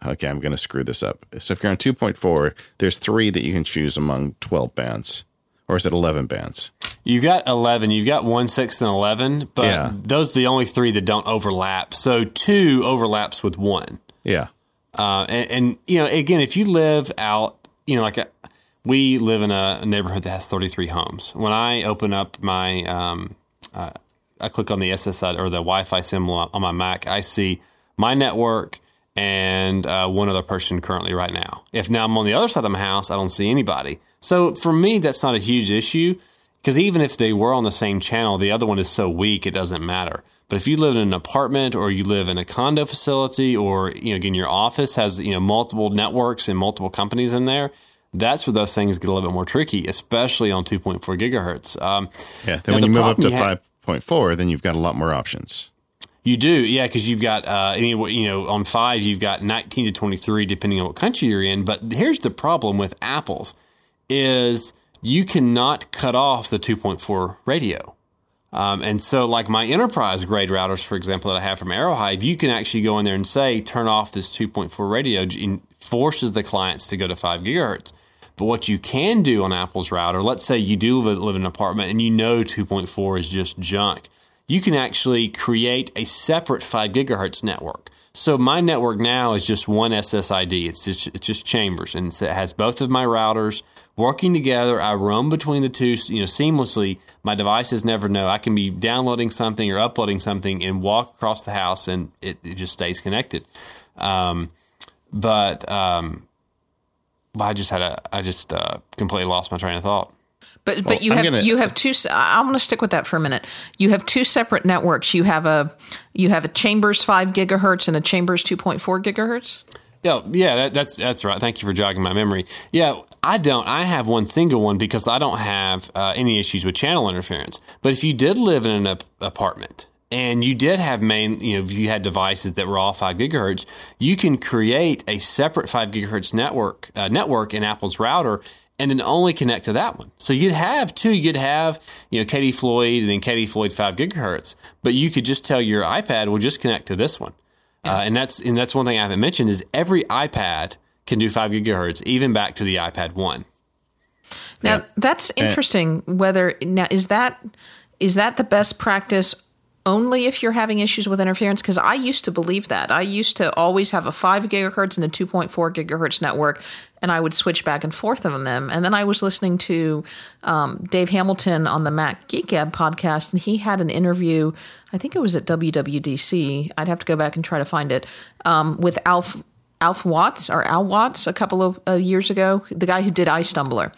Speaker 2: okay i'm going to screw this up. So if you're on 2.4 there's three that you can choose among 12 bands or is it 11 bands
Speaker 3: You've got 11, you've got 1, 6, and 11, but
Speaker 2: Yeah.
Speaker 3: those are the only three that don't overlap. So 2 overlaps with 1.
Speaker 2: yeah
Speaker 3: Uh, and, and, you know, again, if you live out, you know, like a, we live in a neighborhood that has 33 homes. When I open up my, um, uh, I click on the SSI or the Wi Fi symbol on on my Mac, I see my network and uh, one other person currently right now. If now I'm on the other side of my house, I don't see anybody. So for me, that's not a huge issue because even if they were on the same channel, the other one is so weak it doesn't matter. But if you live in an apartment or you live in a condo facility or you know again your office has you know multiple networks and multiple companies in there, that's where those things get a little bit more tricky, especially on 2.4 gigahertz. Um,
Speaker 2: Yeah. Then when
Speaker 3: the
Speaker 2: you move up to
Speaker 3: ha-
Speaker 2: 5.4, then you've got a lot more options.
Speaker 3: You do, yeah, because you've got uh, any, you know, on five you've got 19 to 23, depending on what country you're in. But here's the problem with Apple's is you cannot cut off the 2.4 radio. Um, and so, like my enterprise grade routers, for example, that I have from Aerohive, you can actually go in there and say, turn off this 2.4 radio, and forces the clients to go to 5 gigahertz. But what you can do on Apple's router, let's say you do live, live in an apartment and you know 2.4 is just junk, you can actually create a separate 5 gigahertz network. So my network now is just one SSID. It's just it's just chambers, and it has both of my routers working together. I roam between the two, you know, seamlessly. My devices never know. I can be downloading something or uploading something and walk across the house, and it, it just stays connected. Um, but um, I just had a I just uh, completely lost my train of thought.
Speaker 1: But
Speaker 2: Well,
Speaker 1: but you
Speaker 2: I'm
Speaker 1: have
Speaker 2: gonna-
Speaker 1: you have two. I- I'm going to stick with that for a minute. You have two separate networks. You have a you have a Chambers five gigahertz and a Chambers two point four gigahertz.
Speaker 3: Yeah, yeah, that, that's that's right. Thank you for jogging my memory. Yeah, I don't. I have one single one because I don't have uh, any issues with channel interference. But if you did live in an ap- apartment and you did have main, you know, if you had devices that were all five gigahertz, you can create a separate five gigahertz network uh, network in Apple's router. And then only connect to that one. So you'd have two. You'd have, you know, Katie Floyd and then Katie Floyd five gigahertz. But you could just tell your iPad, will just connect to this one." Uh, and that's and that's one thing I haven't mentioned is every iPad can do five gigahertz, even back to the iPad one.
Speaker 1: Now that's interesting. Whether now is that is that the best practice only if you're having issues with interference? Because I used to believe that. I used to always have a 5 gigahertz and a 2.4 gigahertz network, and I would switch back and forth on them. And then I was listening to um, Dave Hamilton on the Mac Geek Gab podcast, and he had an interview, I think it was at WWDC. I'd have to go back and try to find it, um, with Alf. Alf Watts or Al Watts a couple of uh, years ago, the guy who did iStumbler.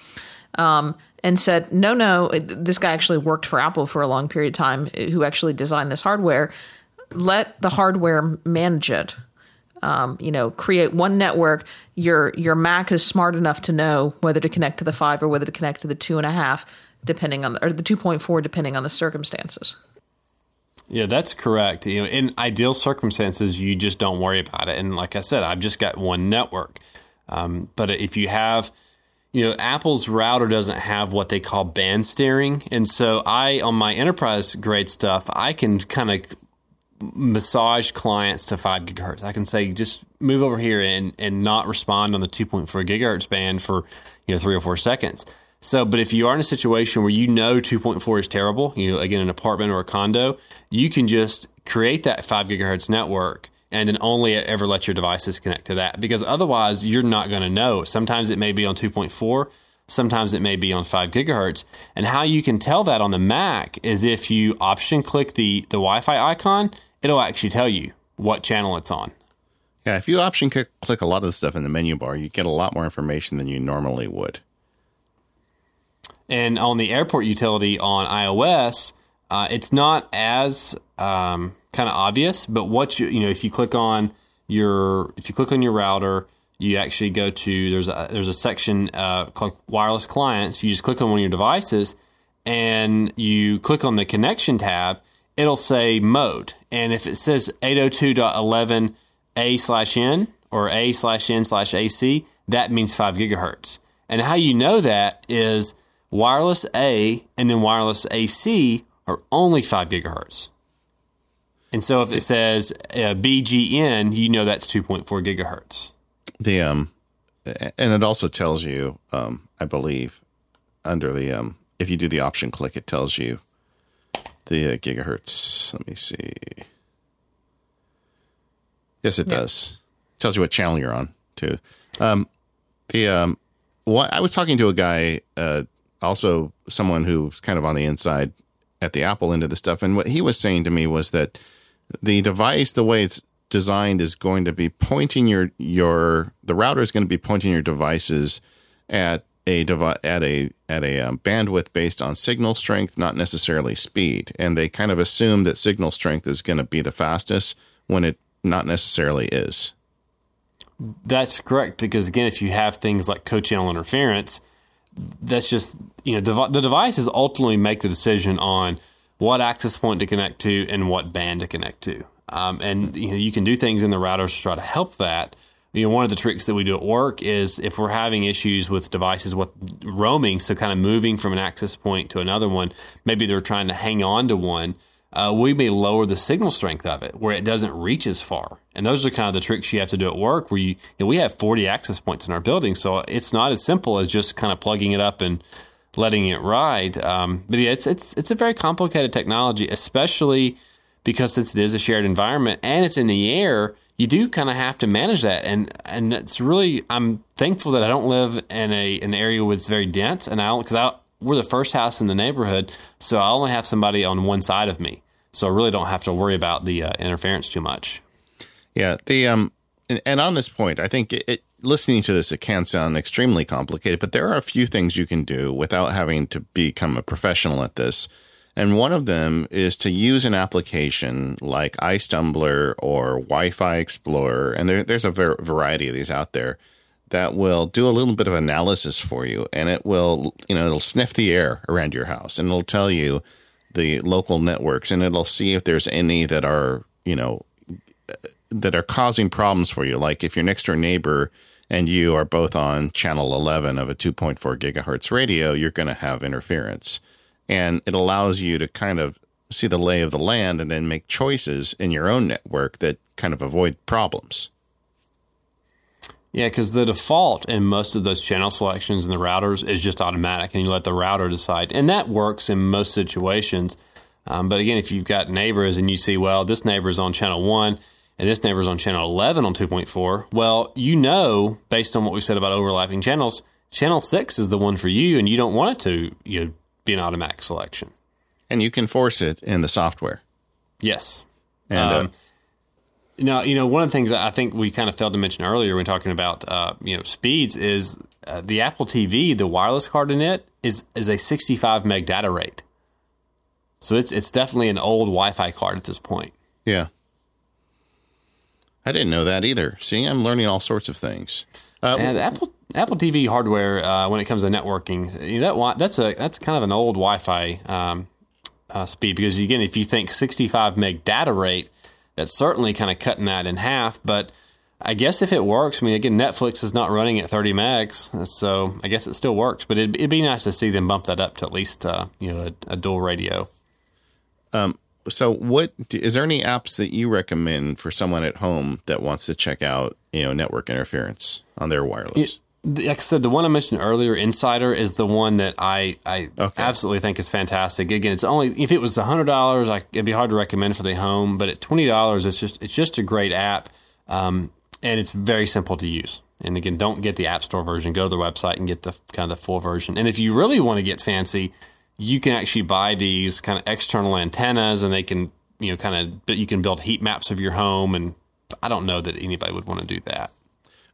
Speaker 1: Um, and said, no, no, this guy actually worked for Apple for a long period of time, who actually designed this hardware. Let the hardware manage it. Um, you know, create one network. Your your Mac is smart enough to know whether to connect to the five or whether to connect to the two and a half, depending on the, or the two point four, depending on the circumstances.
Speaker 3: Yeah, that's correct. You know, in ideal circumstances, you just don't worry about it. And like I said, I've just got one network. Um, but if you have you know, Apple's router doesn't have what they call band steering. And so I, on my enterprise grade stuff, I can kind of massage clients to five gigahertz. I can say, just move over here and, and not respond on the 2.4 gigahertz band for, you know, three or four seconds. So, but if you are in a situation where you know 2.4 is terrible, you know, again, an apartment or a condo, you can just create that five gigahertz network and then only ever let your devices connect to that because otherwise you're not going to know. Sometimes it may be on 2.4, sometimes it may be on 5 gigahertz. And how you can tell that on the Mac is if you option click the, the Wi Fi icon, it'll actually tell you what channel it's on.
Speaker 2: Yeah, if you option click, click a lot of the stuff in the menu bar, you get a lot more information than you normally would.
Speaker 3: And on the airport utility on iOS, uh, it's not as um, kind of obvious, but what you you know if you click on your if you click on your router, you actually go to there's a there's a section uh, called wireless clients. You just click on one of your devices, and you click on the connection tab. It'll say mode, and if it says 802.11 a slash n or a slash n slash ac, that means five gigahertz. And how you know that is wireless A and then wireless AC are only five gigahertz. And so if it says uh, BGN, you know that's 2.4 gigahertz.
Speaker 2: The um, and it also tells you, um, I believe, under the um, if you do the option click, it tells you the uh, gigahertz. Let me see. Yes, it does. It tells you what channel you're on too. Um, the um, what I was talking to a guy, uh, also someone who's kind of on the inside at the Apple end of the stuff, and what he was saying to me was that the device, the way it's designed, is going to be pointing your your the router is going to be pointing your devices at a devi- at a at a um, bandwidth based on signal strength, not necessarily speed. And they kind of assume that signal strength is going to be the fastest when it not necessarily is.
Speaker 3: That's correct because again, if you have things like co-channel interference, that's just you know dev- the devices ultimately make the decision on what access point to connect to and what band to connect to. Um, and you know you can do things in the routers to try to help that. You know, one of the tricks that we do at work is if we're having issues with devices with roaming, so kind of moving from an access point to another one, maybe they're trying to hang on to one. Uh, we may lower the signal strength of it where it doesn't reach as far. And those are kind of the tricks you have to do at work where you, you know, we have 40 access points in our building. So it's not as simple as just kind of plugging it up and letting it ride. Um, but yeah, it's it's it's a very complicated technology, especially because since it is a shared environment and it's in the air. You do kind of have to manage that, and and it's really I'm thankful that I don't live in a an area where it's very dense, and I don't, because I we're the first house in the neighborhood, so I only have somebody on one side of me, so I really don't have to worry about the uh, interference too much.
Speaker 2: Yeah, the um, and, and on this point, I think it, it listening to this, it can sound extremely complicated, but there are a few things you can do without having to become a professional at this. And one of them is to use an application like iStumbler or Wi-Fi Explorer, and there, there's a ver- variety of these out there that will do a little bit of analysis for you, and it will, you know, it'll sniff the air around your house, and it'll tell you the local networks, and it'll see if there's any that are, you know, that are causing problems for you. Like if your next door neighbor and you are both on channel 11 of a 2.4 gigahertz radio, you're going to have interference. And it allows you to kind of see the lay of the land and then make choices in your own network that kind of avoid problems.
Speaker 3: Yeah, because the default in most of those channel selections in the routers is just automatic, and you let the router decide. And that works in most situations. Um, but again, if you've got neighbors and you see, well, this neighbor is on channel one and this neighbor is on channel 11 on 2.4, well, you know, based on what we said about overlapping channels, channel six is the one for you, and you don't want it to you know, be an automatic selection.
Speaker 2: And you can force it in the software.
Speaker 3: Yes.
Speaker 2: And uh,
Speaker 3: Um, Now, you know, one of the things I think we kind of failed to mention earlier when talking about, uh, you know, speeds is uh, the Apple TV, the wireless card in it is is a 65 meg data rate. So it's it's definitely an old Wi-Fi card at this point.
Speaker 2: yeah. I didn't know that either. See, I'm learning all sorts of things. Uh,
Speaker 3: And Apple Apple TV hardware, uh, when it comes to networking, you know, that that's a that's kind of an old Wi-Fi um, uh, speed because again, if you think 65 meg data rate, that's certainly kind of cutting that in half. But I guess if it works, I mean, again, Netflix is not running at 30 megs, so I guess it still works. But it'd, it'd be nice to see them bump that up to at least uh, you know a, a dual radio.
Speaker 2: so what is there any apps that you recommend for someone at home that wants to check out you know network interference on their wireless
Speaker 3: The- like I said, the one I mentioned earlier, inSSIDer, is the one that I I
Speaker 2: Okay.
Speaker 3: absolutely think is fantastic. Again, it's only if it was hundred dollars, it'd be hard to recommend for the home. But at twenty dollars, it's just it's just a great app, um, and it's very simple to use. And again, don't get the App Store version. Go to the website and get the kind of the full version. And if you really want to get fancy, you can actually buy these kind of external antennas, and they can you know kind of but you can build heat maps of your home. And I don't know that anybody would want to do that.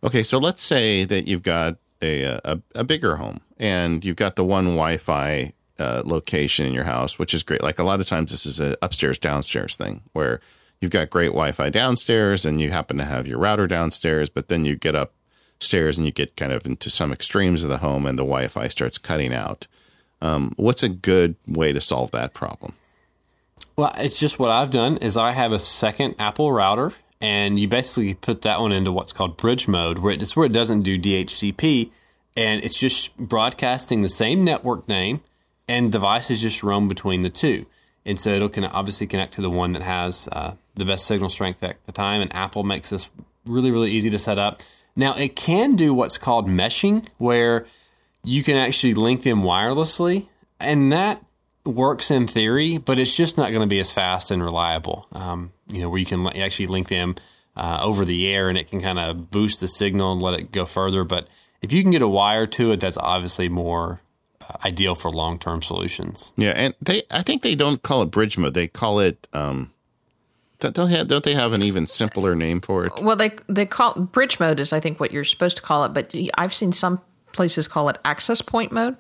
Speaker 2: Okay so let's say that you've got a a, a bigger home and you've got the one wi-fi uh, location in your house which is great. Like a lot of times this is a upstairs downstairs thing where you've got great wi-fi downstairs and you happen to have your router downstairs but then you get upstairs and you get kind of into some extremes of the home and the wi-fi starts cutting out. Um, what's a good way to solve that problem?
Speaker 3: Well, it's just what I've done is I have a second Apple router, and you basically put that one into what's called bridge mode, where it's where it doesn't do DHCP, and it's just broadcasting the same network name, and devices just roam between the two. And so it'll can obviously connect to the one that has uh, the best signal strength at the time. And Apple makes this really, really easy to set up. Now it can do what's called meshing, where you can actually link them wirelessly, and that works in theory, but it's just not going to be as fast and reliable. Um, you know, where you can li- actually link them uh, over the air, and it can kind of boost the signal and let it go further. But if you can get a wire to it, that's obviously more uh, ideal for long term solutions.
Speaker 2: Yeah, and they I think they don't call it bridge mode. They call it um don't don't, have, don't they have an even simpler name for it?
Speaker 1: Well, they they call bridge mode is I think what you're supposed to call it, but I've seen some places call it access point mode.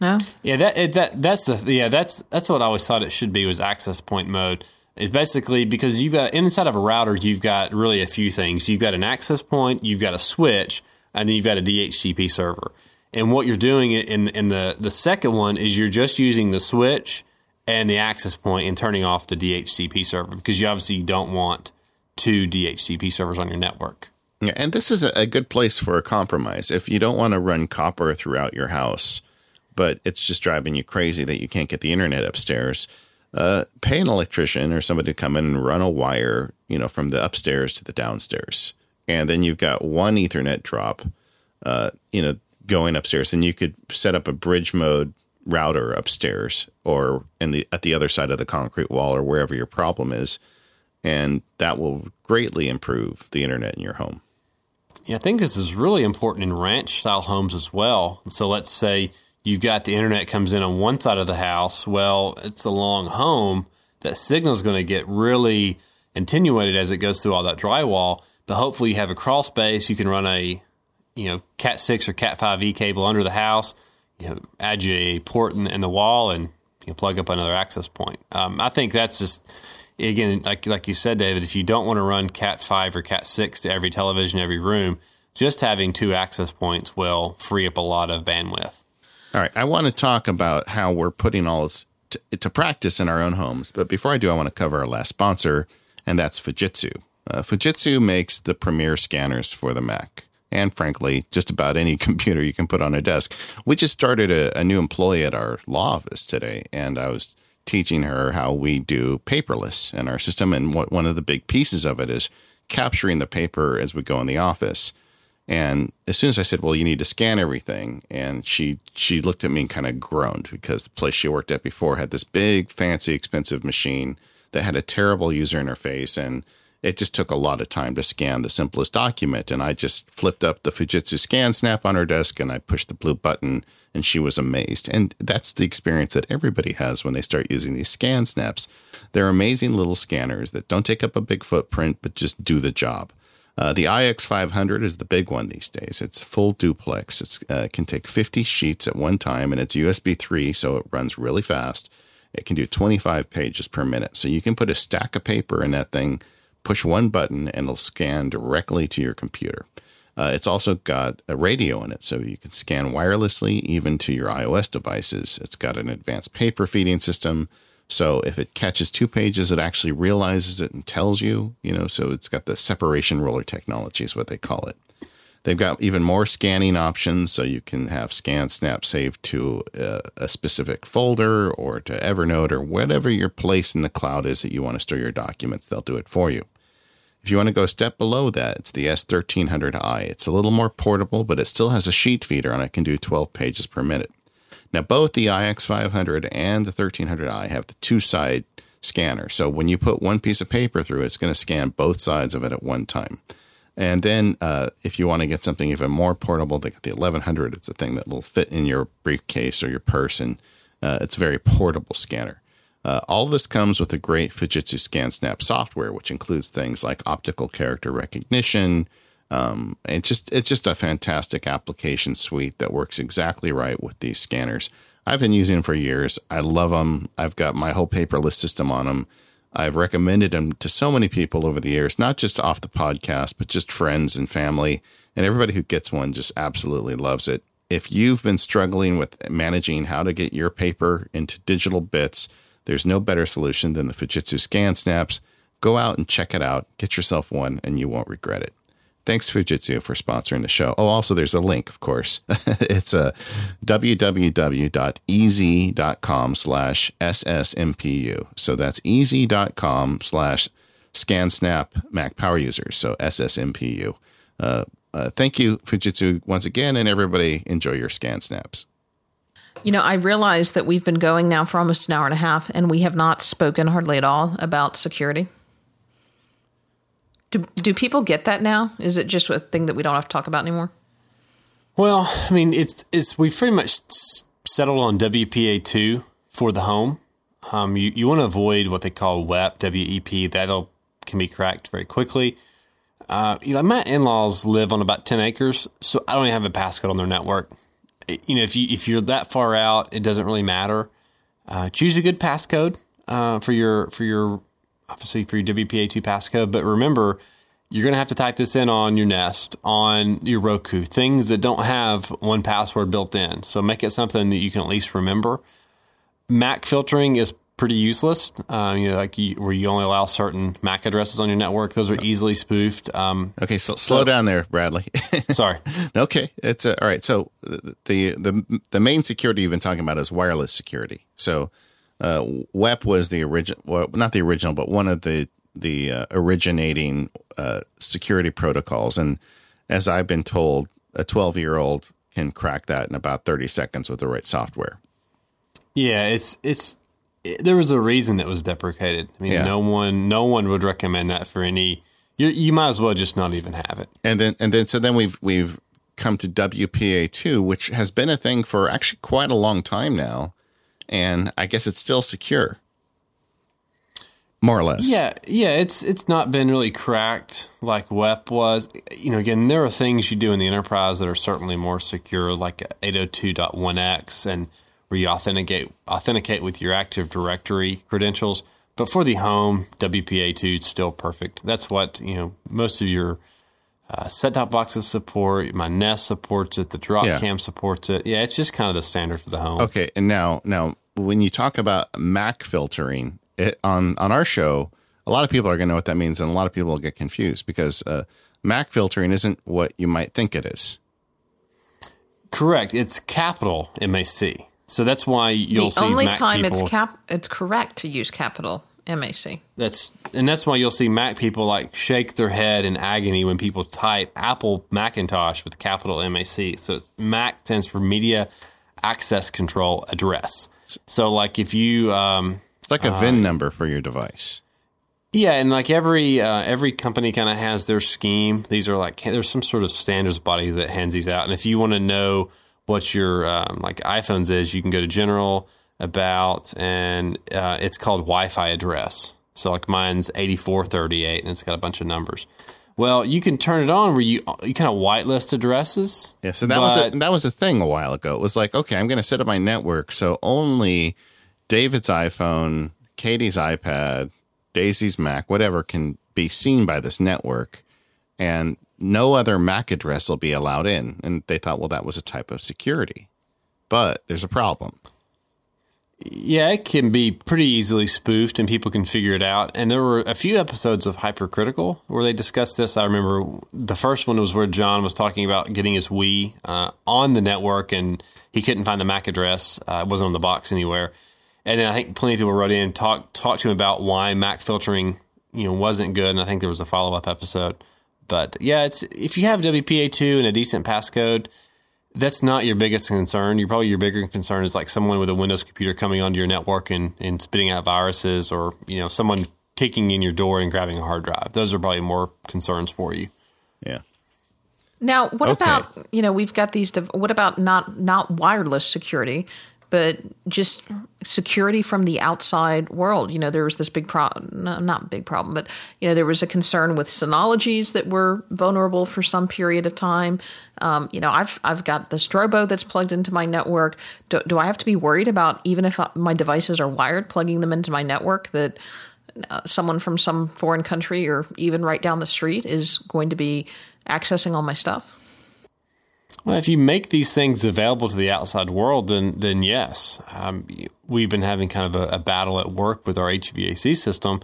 Speaker 1: No,
Speaker 3: Yeah, that it, that that's the yeah that's that's what I always thought it should be was access point mode. Is basically because you've got inside of a router, you've got really a few things. You've got an access point, you've got a switch, and then you've got a DHCP server. And what you're doing in in the the second one is you're just using the switch and the access point and turning off the DHCP server because you obviously don't want two DHCP servers on your network.
Speaker 2: Yeah, and this is a, a good place for a compromise. If you don't want to run copper throughout your house, but it's just driving you crazy that you can't get the internet upstairs, uh, pay an electrician or somebody to come in and run a wire, you know, from the upstairs to the downstairs, and then you've got one Ethernet drop, uh, you know, going upstairs, and you could set up a bridge mode router upstairs or in the at the other side of the concrete wall or wherever your problem is, and that will greatly improve the internet in your home.
Speaker 3: Yeah, I think this is really important in ranch style homes as well. So let's say you've got the internet comes in on one side of the house. Well, it's a long home. That signal is going to get really attenuated as it goes through all that drywall. But hopefully you have a crawl space. You can run a, you know, Cat six or Cat five E cable under the house. You know, add you a port in, in the wall and you plug up another access point. Um, I think that's just again, like like you said, David, if you don't want to run Cat five or Cat six to every television, every room, just having two access points will free up a lot of bandwidth.
Speaker 2: All right, I want to talk about how we're putting all this to, to practice in our own homes. But before I do, I want to cover our last sponsor, and that's Fujitsu. Uh, Fujitsu makes the premier scanners for the Mac, and frankly, just about any computer you can put on a desk. We just started a, a new employee at our law office today, and I was teaching her how we do paperless in our system. And what one of the big pieces of it is capturing the paper as we go in the office. And as soon as I said, "Well, you need to scan everything," and she she looked at me and kind of groaned because the place she worked at before had this big, fancy, expensive machine that had a terrible user interface, and it just took a lot of time to scan the simplest document. And I just flipped up the Fujitsu Scan Snap on her desk, and I pushed the blue button, and she was amazed. And that's the experience that everybody has when they start using these scan snaps. They're amazing little scanners that don't take up a big footprint, but just do the job. Uh, the IX500 is the big one these days. It's full duplex. It uh, can take 50 sheets at one time, and it's USB 3, so it runs really fast. It can do 25 pages per minute. So you can put a stack of paper in that thing, push one button, and it'll scan directly to your computer. Uh, it's also got a radio in it, so you can scan wirelessly even to your iOS devices. It's got an advanced paper feeding system. So if it catches two pages, it actually realizes it and tells you, you know, so it's got the separation roller technology is what they call it. They've got even more scanning options, so you can have Scan Snap save to a, a, specific folder or to Evernote or whatever your place in the cloud is that you want to store your documents. They'll do it for you. If you want to go a step below that, it's the S1300i. It's a little more portable, but it still has a sheet feeder and it can do 12 pages per minute. Now, both the IX500 and the 1300i have the two side scanner. So when you put one piece of paper through, it's going to scan both sides of it at one time. And then uh, if you want to get something even more portable, they got the 1100. It's a thing that will fit in your briefcase or your purse, and uh, it's a very portable scanner. Uh, all this comes with a great Fujitsu ScanSnap software, which includes things like optical character recognition, um, it's just it's just a fantastic application suite that works exactly right with these scanners. I've been using them for years. I love them. I've got my whole paperless system on them. I've recommended them to so many people over the years, not just off the podcast, but just friends and family. And everybody who gets one just absolutely loves it. If you've been struggling with managing how to get your paper into digital bits, there's no better solution than the Fujitsu ScanSnaps. Go out and check it out. Get yourself one, and you won't regret it. Thanks Fujitsu for sponsoring the show. Oh, also there's a link, of course. it's a uh, www.easy.com slash ssmpu. So that's easy.com slash ScanSnap Mac Power Users. So SSMPU. Uh, uh, thank you, Fujitsu, once again, and everybody enjoy your ScanSnaps.
Speaker 1: You know, I realize that we've been going now for almost an hour and a half, and we have not spoken hardly at all about security. Do do people get that now? Is it just a thing that we don't have to talk about anymore?
Speaker 3: Well, I mean, it's it's we've pretty much settled on WPA two for the home. Um, you you want to avoid what they call WEP WEP. That'll can be cracked very quickly. Uh, you know, my in laws live on about ten acres, so I don't even have a passcode on their network. You know, if you if you're that far out, it doesn't really matter. Uh, choose a good passcode uh, for your for your obviously for your WPA2 passcode. But remember, you're going to have to type this in on your Nest, on your Roku, things that don't have one password built in. So make it something that you can at least remember. MAC filtering is pretty useless. Um, you know, like you, where you only allow certain MAC addresses on your network. Those are easily spoofed. Um,
Speaker 2: okay, so slow so, down there, Bradley.
Speaker 3: sorry.
Speaker 2: Okay, it's uh, all right. So the the the main security you've been talking about is wireless security. So uh, WEP was the original, well, not the original, but one of the the uh, originating uh, security protocols. And as I've been told, a 12 year old can crack that in about 30 seconds with the right software.
Speaker 3: Yeah, it's it's it, there was a reason that was deprecated. I mean, yeah. no one no one would recommend that for any. You, you might as well just not even have it.
Speaker 2: And then and then so then we've we've come to WPA two, which has been a thing for actually quite a long time now and I guess it's still secure, more or less.
Speaker 3: Yeah, yeah. It's it's not been really cracked like WEP was. You know, again, there are things you do in the enterprise that are certainly more secure, like 802.1x, and where you authenticate authenticate with your Active Directory credentials. But for the home, WPA2 is still perfect. That's what you know. Most of your uh, set top boxes support. My Nest supports it. The Dropcam yeah. supports it. Yeah, it's just kind of the standard for the home.
Speaker 2: Okay, and now now when you talk about Mac filtering it, on on our show, a lot of people are going to know what that means, and a lot of people will get confused because uh, Mac filtering isn't what you might think it is.
Speaker 3: Correct. It's capital MAC. So that's why you'll
Speaker 1: the
Speaker 3: see
Speaker 1: only
Speaker 3: Mac
Speaker 1: time
Speaker 3: people,
Speaker 1: it's cap it's correct to use capital MAC.
Speaker 3: That's and that's why you'll see Mac people like shake their head in agony when people type Apple Macintosh with capital MAC. So it's Mac stands for Media Access Control Address. So like if you um,
Speaker 2: It's like a VIN number for your device.
Speaker 3: yeah, and like every uh, every company kind of has their scheme. These are like there's some sort of standards body that hands these out. And if you want to know what your um, like iPhones is, you can go to General About, and uh, it's called Wi-Fi address. So like mine's eighty four thirty eight, and it's got a bunch of numbers. Well, you can turn it on where you you kind of whitelist addresses.
Speaker 2: Yeah, so that was a, that was a thing a while ago. It was like, okay, I'm going to set up my network so only David's iPhone, Katie's iPad, Daisy's Mac, whatever can be seen by this network, and no other MAC address will be allowed in. And they thought, well, that was a type of security, but there's a problem.
Speaker 3: Yeah, it can be pretty easily spoofed and people can figure it out. And there were a few episodes of Hypercritical where they discussed this. I remember the first one was where John was talking about getting his Wii uh, on the network and he couldn't find the MAC address. Uh, it wasn't on the box anywhere. And then I think plenty of people wrote in and talked talked to him about why Mac filtering, you know, wasn't good. And I think there was a follow up episode. But yeah, it's if you have WPA two and a decent passcode, that's not your biggest concern. Your probably your bigger concern is like someone with a Windows computer coming onto your network and, and spitting out viruses, or you know someone kicking in your door and grabbing a hard drive. Those are probably more concerns for you.
Speaker 2: Yeah.
Speaker 1: Now, what
Speaker 2: Okay.
Speaker 1: about you know we've got these? dev- What about not not wireless security, but just security from the outside world? You know, there was this big problem, no, not big problem, but you know there was a concern with Synologies that were vulnerable for some period of time. Um, you know, I've I've got the Drobo that's plugged into my network. Do, do I have to be worried about even if my devices are wired, plugging them into my network that? Uh, someone from some foreign country or even right down the street is going to be accessing all my stuff.
Speaker 3: Well, if you make these things available to the outside world, then then yes. Um, we've been having kind of a, a battle at work with our HVAC system.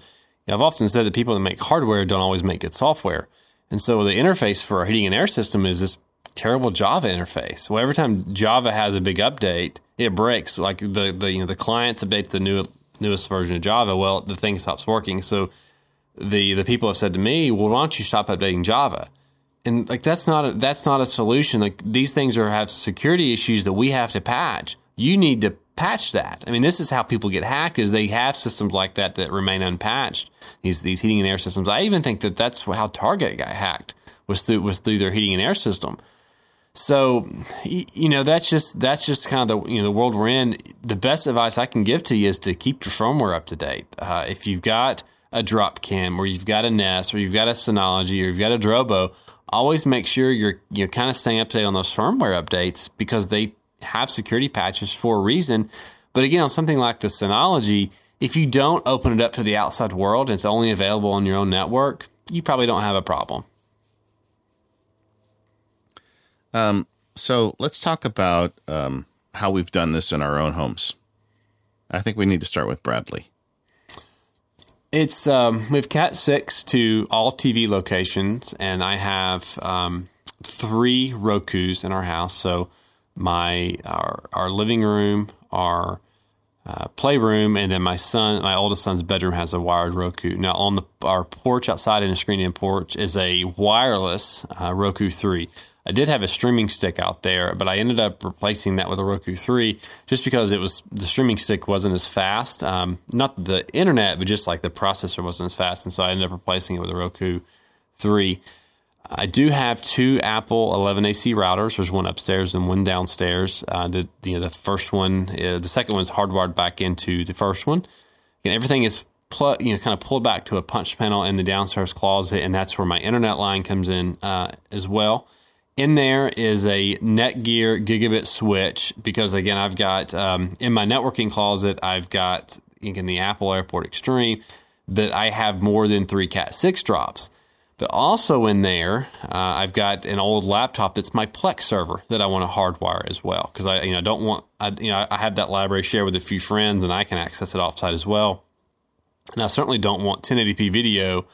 Speaker 3: I've often said that people that make hardware don't always make good software, and so the interface for our heating and air system is this terrible Java interface. Well, every time Java has a big update, it breaks. Like the the you know the clients update the new newest version of Java. Well, the thing stops working. So the the people have said to me, "Well, why don't you stop updating Java?" And like that's not a, that's not a solution. Like these things are have security issues that we have to patch. You need to patch that. I mean, this is how people get hacked is they have systems like that that remain unpatched. These these heating and air systems. I even think that that's how Target got hacked was through was through their heating and air system. So, you know, that's just that's just kind of the you know the world we're in. The best advice I can give to you is to keep your firmware up to date. Uh, if you've got a Dropcam, or you've got a Nest, or you've got a Synology, or you've got a Drobo, always make sure you're you're kind of staying up to date on those firmware updates because they have security patches for a reason. But again, on something like the Synology, if you don't open it up to the outside world, and it's only available on your own network. You probably don't have a problem.
Speaker 2: So let's talk about um, how we've done this in our own homes. I think we need to start with Bradley.
Speaker 3: It's um, we have Cat six to all TV locations, and I have um, three Roku's in our house. So my our our living room, our uh, playroom, and then my son, my oldest son's bedroom has a wired Roku. Now on the our porch outside in a screen-in porch is a wireless uh, Roku three. I did have a streaming stick out there, but I ended up replacing that with a Roku 3 just because it was the streaming stick wasn't as fast. Um, not the internet, but just like the processor wasn't as fast. And so I ended up replacing it with a Roku 3. I do have two Apple 11AC routers. There's one upstairs and one downstairs. Uh, the you know the first one, uh, the second one's hardwired back into the first one. And everything is pl- you know kind of pulled back to a punch panel in the downstairs closet, and that's where my internet line comes in uh, as well. In there is a Netgear gigabit switch because again I've got um, in my networking closet I've got in the Apple Airport Extreme that I have more than three Cat six drops. But also in there, uh, I've got an old laptop that's my Plex server that I want to hardwire as well because I you know don't want I you know I have that library share with a few friends and I can access it offsite as well. And I certainly don't want 1080p video,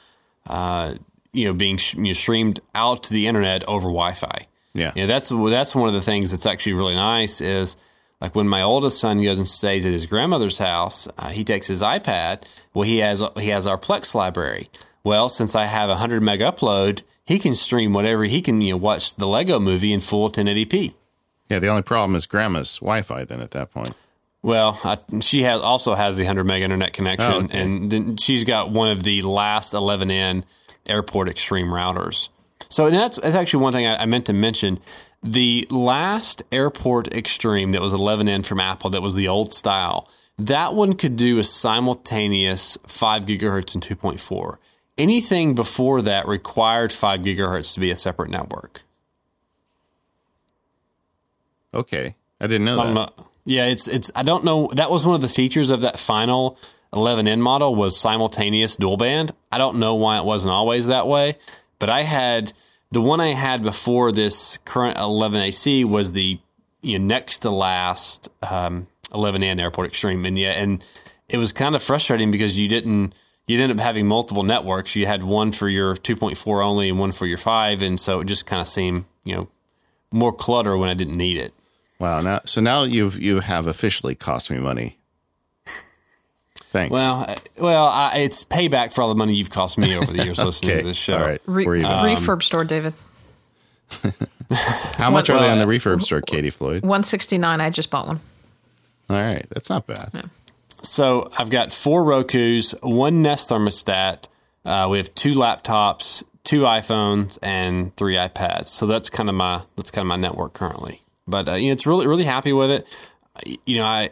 Speaker 3: uh, you know, being sh- you know, streamed out to the internet over Wi-Fi.
Speaker 2: Yeah.
Speaker 3: Yeah, that's that's one of the things that's actually really nice is Like when my oldest son goes and stays at his grandmother's house, uh, he takes his iPad. Well, he has he has our Plex library. Well, since I have a hundred meg upload, he can stream whatever he can. You know, watch the Lego Movie in full 1080p.
Speaker 2: Yeah, the only problem is grandma's Wi-Fi. Then at that point,
Speaker 3: well, I, she has also has the 100 meg internet connection,
Speaker 2: Oh, okay.
Speaker 3: and then she's got one of the last 11n Airport Extreme routers. So that's that's actually one thing I, I meant to mention. The last Airport Extreme that was 11n from Apple, that was the old style. That one could do a simultaneous 5 gigahertz and 2.4. Anything before that required 5 gigahertz to be a separate network.
Speaker 2: okay, I didn't know
Speaker 3: I
Speaker 2: that.
Speaker 3: know. Yeah, it's it's. I don't know. That was one of the features of that final 11N model was simultaneous dual band. I don't know why it wasn't always that way, but I had the one I had before this current 11AC was the you know, next to last um, 11N Airport Extreme, and yeah, and it was kind of frustrating because you didn't. You'd end up having multiple networks. You had one for your 2.4 only and one for your 5. And so it just kind of seemed, you know, more clutter when I didn't need it.
Speaker 2: Wow. Now, so now you've you have officially cost me money. Thanks.
Speaker 3: Well, uh, well, I, it's payback for all the money you've cost me over the years listening
Speaker 2: okay.
Speaker 3: to this show.
Speaker 2: All right.
Speaker 1: Re-
Speaker 2: We're
Speaker 1: refurb store, David.
Speaker 2: How much are they on the refurb store, Katie Floyd?
Speaker 1: 169 I just bought one.
Speaker 2: All right, that's not bad.
Speaker 3: So I've got four Roku's, one Nest thermostat. Uh, we have two laptops, two iPhones, and three iPads. So that's kind of my that's kind of my network currently. But uh, you know, it's really really happy with it. You know, I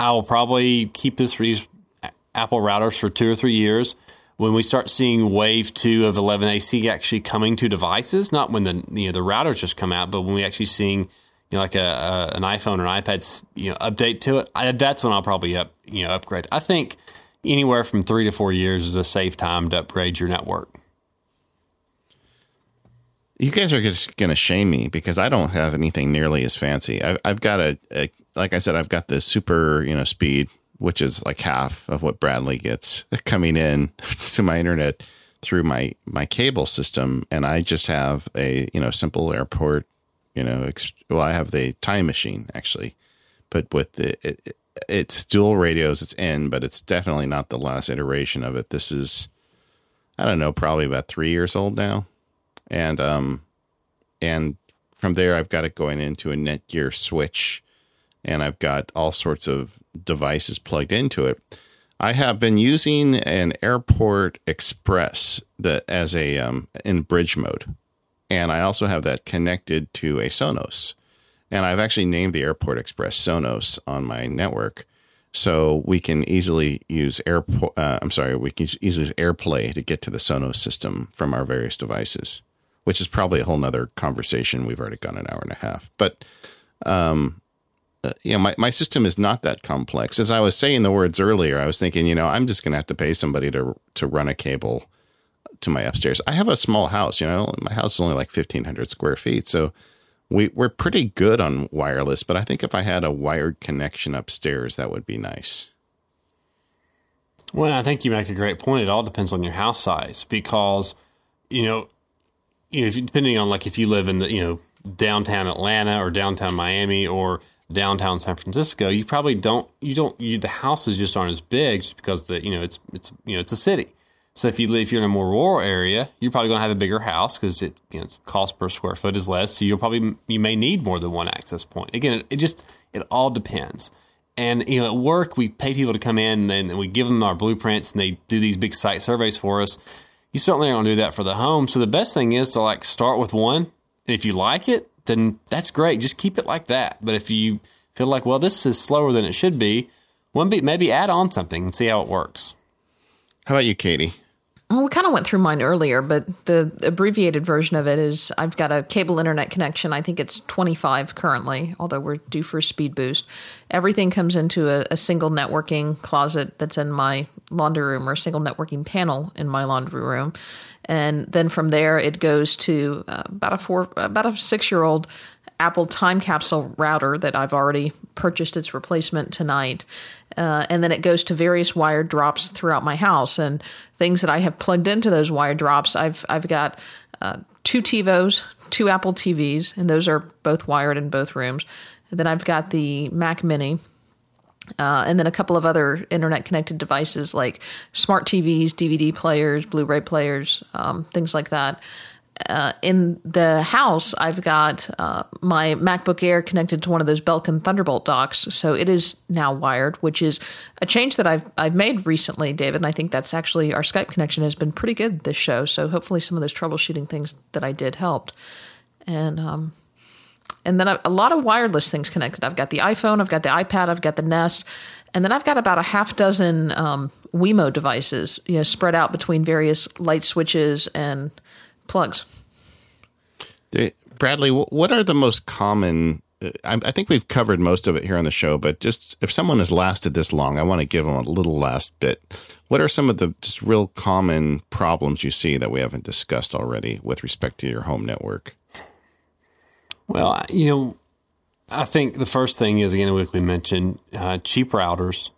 Speaker 3: I will probably keep this for these Apple routers for two or three years. When we start seeing Wave two of 11AC actually coming to devices, not when the you know the routers just come out, but when we actually seeing you know, like a, a an iPhone or an iPad, you know, update to it, I, that's when I'll probably up, you know, upgrade. I think anywhere from three to four years is a safe time to upgrade your network.
Speaker 2: You guys are just going to shame me because I don't have anything nearly as fancy. I've, I've got a, a, like I said, I've got the super, you know, speed, which is like half of what Bradley gets coming in to my internet through my my cable system, and I just have a you know simple airport, you know, ex- well I have the time machine actually, but with the it, it, it's dual radios, it's in, but it's definitely not the last iteration of it. This is, I don't know, probably about three years old now and um and from there I've got it going into a Netgear switch and I've got all sorts of devices plugged into it. I have been using an Airport Express that as a um, in bridge mode, and I also have that connected to a Sonos, and I've actually named the Airport Express Sonos on my network, so we can easily use Airport. Uh, I'm sorry, we can easily use AirPlay to get to the Sonos system from our various devices, which is probably a whole nother conversation. We've already gone an hour and a half, but um, uh, you know, my, my system is not that complex. As I was saying the words earlier, I was thinking, you know, I'm just going to have to pay somebody to to run a cable to my upstairs. I have a small house, you know, my house is only like 1500 square feet. So we, we're pretty good on wireless, but I think if I had a wired connection upstairs, that would be nice.
Speaker 3: Well, I think you make a great point. It all depends on your house size because, you know, you know, if, depending on like if you live in the you know downtown Atlanta or downtown Miami or downtown San Francisco, you probably don't you don't you, the houses just aren't as big just because the you know it's it's you know it's a city. So if you live if you're in a more rural area, you're probably going to have a bigger house because it you know, cost per square foot is less. So you'll probably you may need more than one access point. Again, it, it just it all depends. And you know, at work, we pay people to come in and we give them our blueprints, and they do these big site surveys for us. You certainly don't do that for the home. So the best thing is to like start with one, and if you like it, then that's great. Just keep it like that. But if you feel like, well, this is slower than it should be, one be maybe add on something and see how it works.
Speaker 2: How about you, Katie?
Speaker 1: Well, we kind of went through mine earlier, but the abbreviated version of it is I've got a cable internet connection. I think it's 25 currently, although we're due for a speed boost. Everything comes into a, a single networking closet that's in my laundry room or a single networking panel in my laundry room. And then from there, it goes to uh, about a four, about a six year old Apple time capsule router that I've already purchased its replacement tonight. Uh, and then it goes to various wire drops throughout my house and things that I have plugged into those wire drops. I've I've got uh, two TiVos, two Apple TVs, and those are both wired in both rooms. then I've got the Mac Mini. Uh, and then a couple of other internet connected devices like smart TVs, DVD players, Blu ray players, um, things like that. Uh, in the house, I've got uh, my MacBook Air connected to one of those Belkin Thunderbolt docks, so it is now wired, which is a change that I've I've made recently, David. And I think that's actually our Skype connection has been pretty good this show. So hopefully, some of those troubleshooting things that I did helped. And um, and then a lot of wireless things connected. I've got the iPhone, I've got the iPad, I've got the Nest, and then I've got about a half dozen um, Wemo devices, you know, spread out between various light switches and plugs.
Speaker 2: Bradley, what are the most common? I think we've covered most of it here on the show, but just if someone has lasted this long, I want to give them a little last bit. What are some of the just real common problems you see that we haven't discussed already with respect to your home network?
Speaker 3: Well, you know, I think the first thing is again, like we mentioned, uh, cheap routers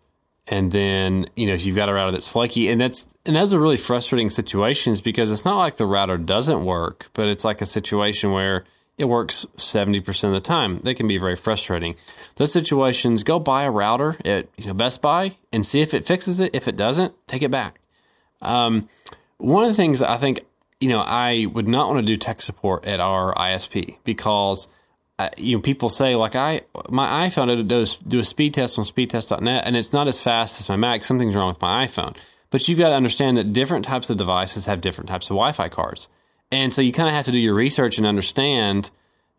Speaker 3: and then you know if you've got a router that's flaky and that's and those are really frustrating situations because it's not like the router doesn't work but it's like a situation where it works 70% of the time. That can be very frustrating. Those situations go buy a router at you know best buy and see if it fixes it. If it doesn't take it back. Um, one of the things i think you know i would not want to do tech support at our isp because you know, people say like I my iPhone does do a speed test on speedtest.net and it's not as fast as my Mac. Something's wrong with my iPhone. But you've got to understand that different types of devices have different types of Wi-Fi cards, and so you kind of have to do your research and understand,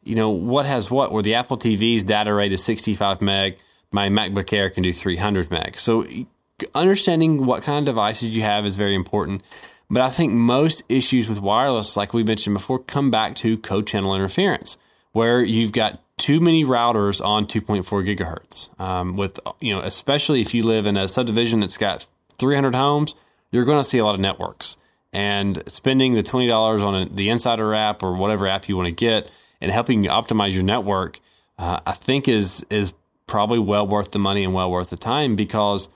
Speaker 3: you know, what has what. Where the Apple TV's data rate is 65 meg, my MacBook Air can do 300 meg. So understanding what kind of devices you have is very important. But I think most issues with wireless, like we mentioned before, come back to co-channel interference where you've got too many routers on 2.4 gigahertz. Um, with you know, especially if you live in a subdivision that's got 300 homes, you're going to see a lot of networks. And spending the twenty dollars on a, the inSSIDer app or whatever app you want to get and helping you optimize your network, uh, I think is is probably well worth the money and well worth the time because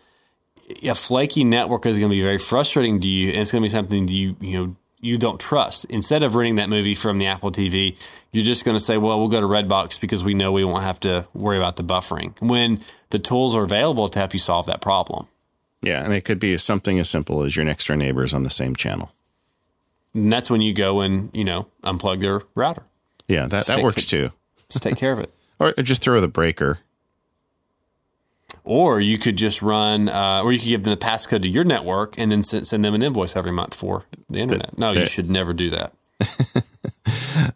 Speaker 3: a flaky network is going to be very frustrating to you, and it's going to be something that you you know you don't trust. Instead of renting that movie from the Apple TV, you're just going to say, well, we'll go to Redbox because we know we won't have to worry about the buffering when the tools are available to help you solve that problem.
Speaker 2: Yeah. And it could be something as simple as your next door neighbors on the same channel.
Speaker 3: And that's when you go and, you know, unplug their router.
Speaker 2: Yeah, that, that works too.
Speaker 3: Just take care of it.
Speaker 2: or just throw the breaker
Speaker 3: or you could just run, uh, or you could give them the passcode to your network and then send, send them an invoice every month for the internet. No, you should never do that.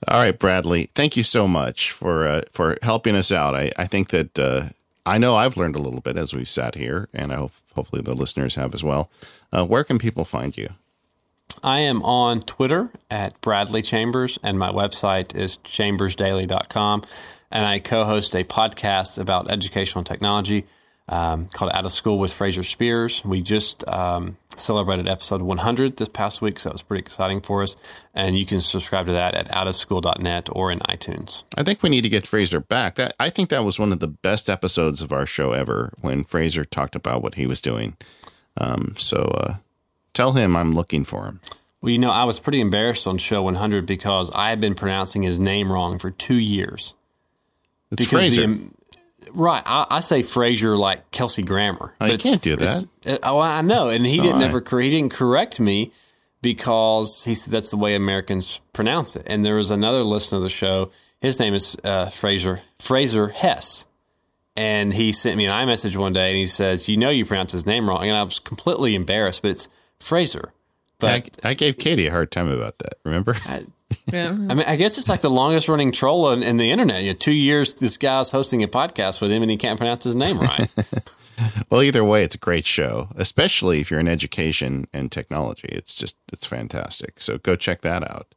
Speaker 2: All right, Bradley, thank you so much for uh, for helping us out. I, I think that uh, I know I've learned a little bit as we sat here, and I hope hopefully the listeners have as well. Uh, where can people find you?
Speaker 3: I am on Twitter at Bradley Chambers, and my website is chambersdaily.com. And I co host a podcast about educational technology um, called Out of School with Fraser Speirs. We just um, celebrated episode 100 this past week, so that was pretty exciting for us. And you can subscribe to that at outofschool.net or in iTunes.
Speaker 2: I think we need to get Fraser back. That I think that was one of the best episodes of our show ever when Fraser talked about what he was doing. Um, so uh, tell him I'm looking for him.
Speaker 3: Well, you know, I was pretty embarrassed on show 100 because I had been pronouncing his name wrong for two years.
Speaker 2: It's because Fraser. The,
Speaker 3: Right. I, I, say Fraser like Kelsey Grammer.
Speaker 2: Oh, you can't do that.
Speaker 3: Uh, oh, I know. And he didn't ever he didn't correct me because he said that's the way Americans pronounce it. And there was another listener of the show. His name is uh, Fraser Fraser Hess. And he sent me an iMessage one day and he says, You know, you pronounce his name wrong. And I was completely embarrassed, but it's Fraser.
Speaker 2: But I, I gave Katie a hard time about that. Remember? I,
Speaker 3: yeah. I mean, I guess it's like the longest running troll in, in the internet. You know, two years, this guy's hosting a podcast with him and he can't pronounce his name right.
Speaker 2: well, either way, it's a great show, especially if you're in education and technology. It's just, it's fantastic. So go check that out.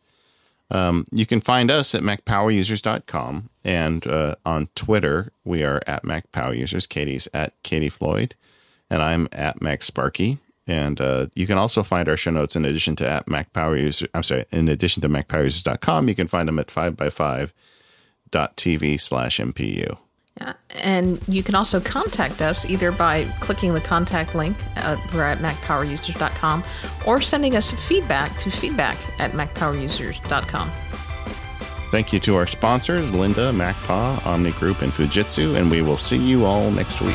Speaker 2: Um, you can find us at macpowerusers.com and uh, on Twitter, we are at macpowerusers. Katie's at Katie Floyd and I'm at MacSparky. And uh, you can also find our show notes in addition to at Mac Power User. I'm sorry, in addition to MacPowerUsers.com, you can find them at 5by5.tv slash MPU.
Speaker 1: Yeah, and you can also contact us either by clicking the contact link uh, at macpowerusers.com or sending us feedback to feedback at macpowerusers.com.
Speaker 2: Thank you to our sponsors, Lynda, MacPaw, Omni Group, and Fujitsu, and we will see you all next week.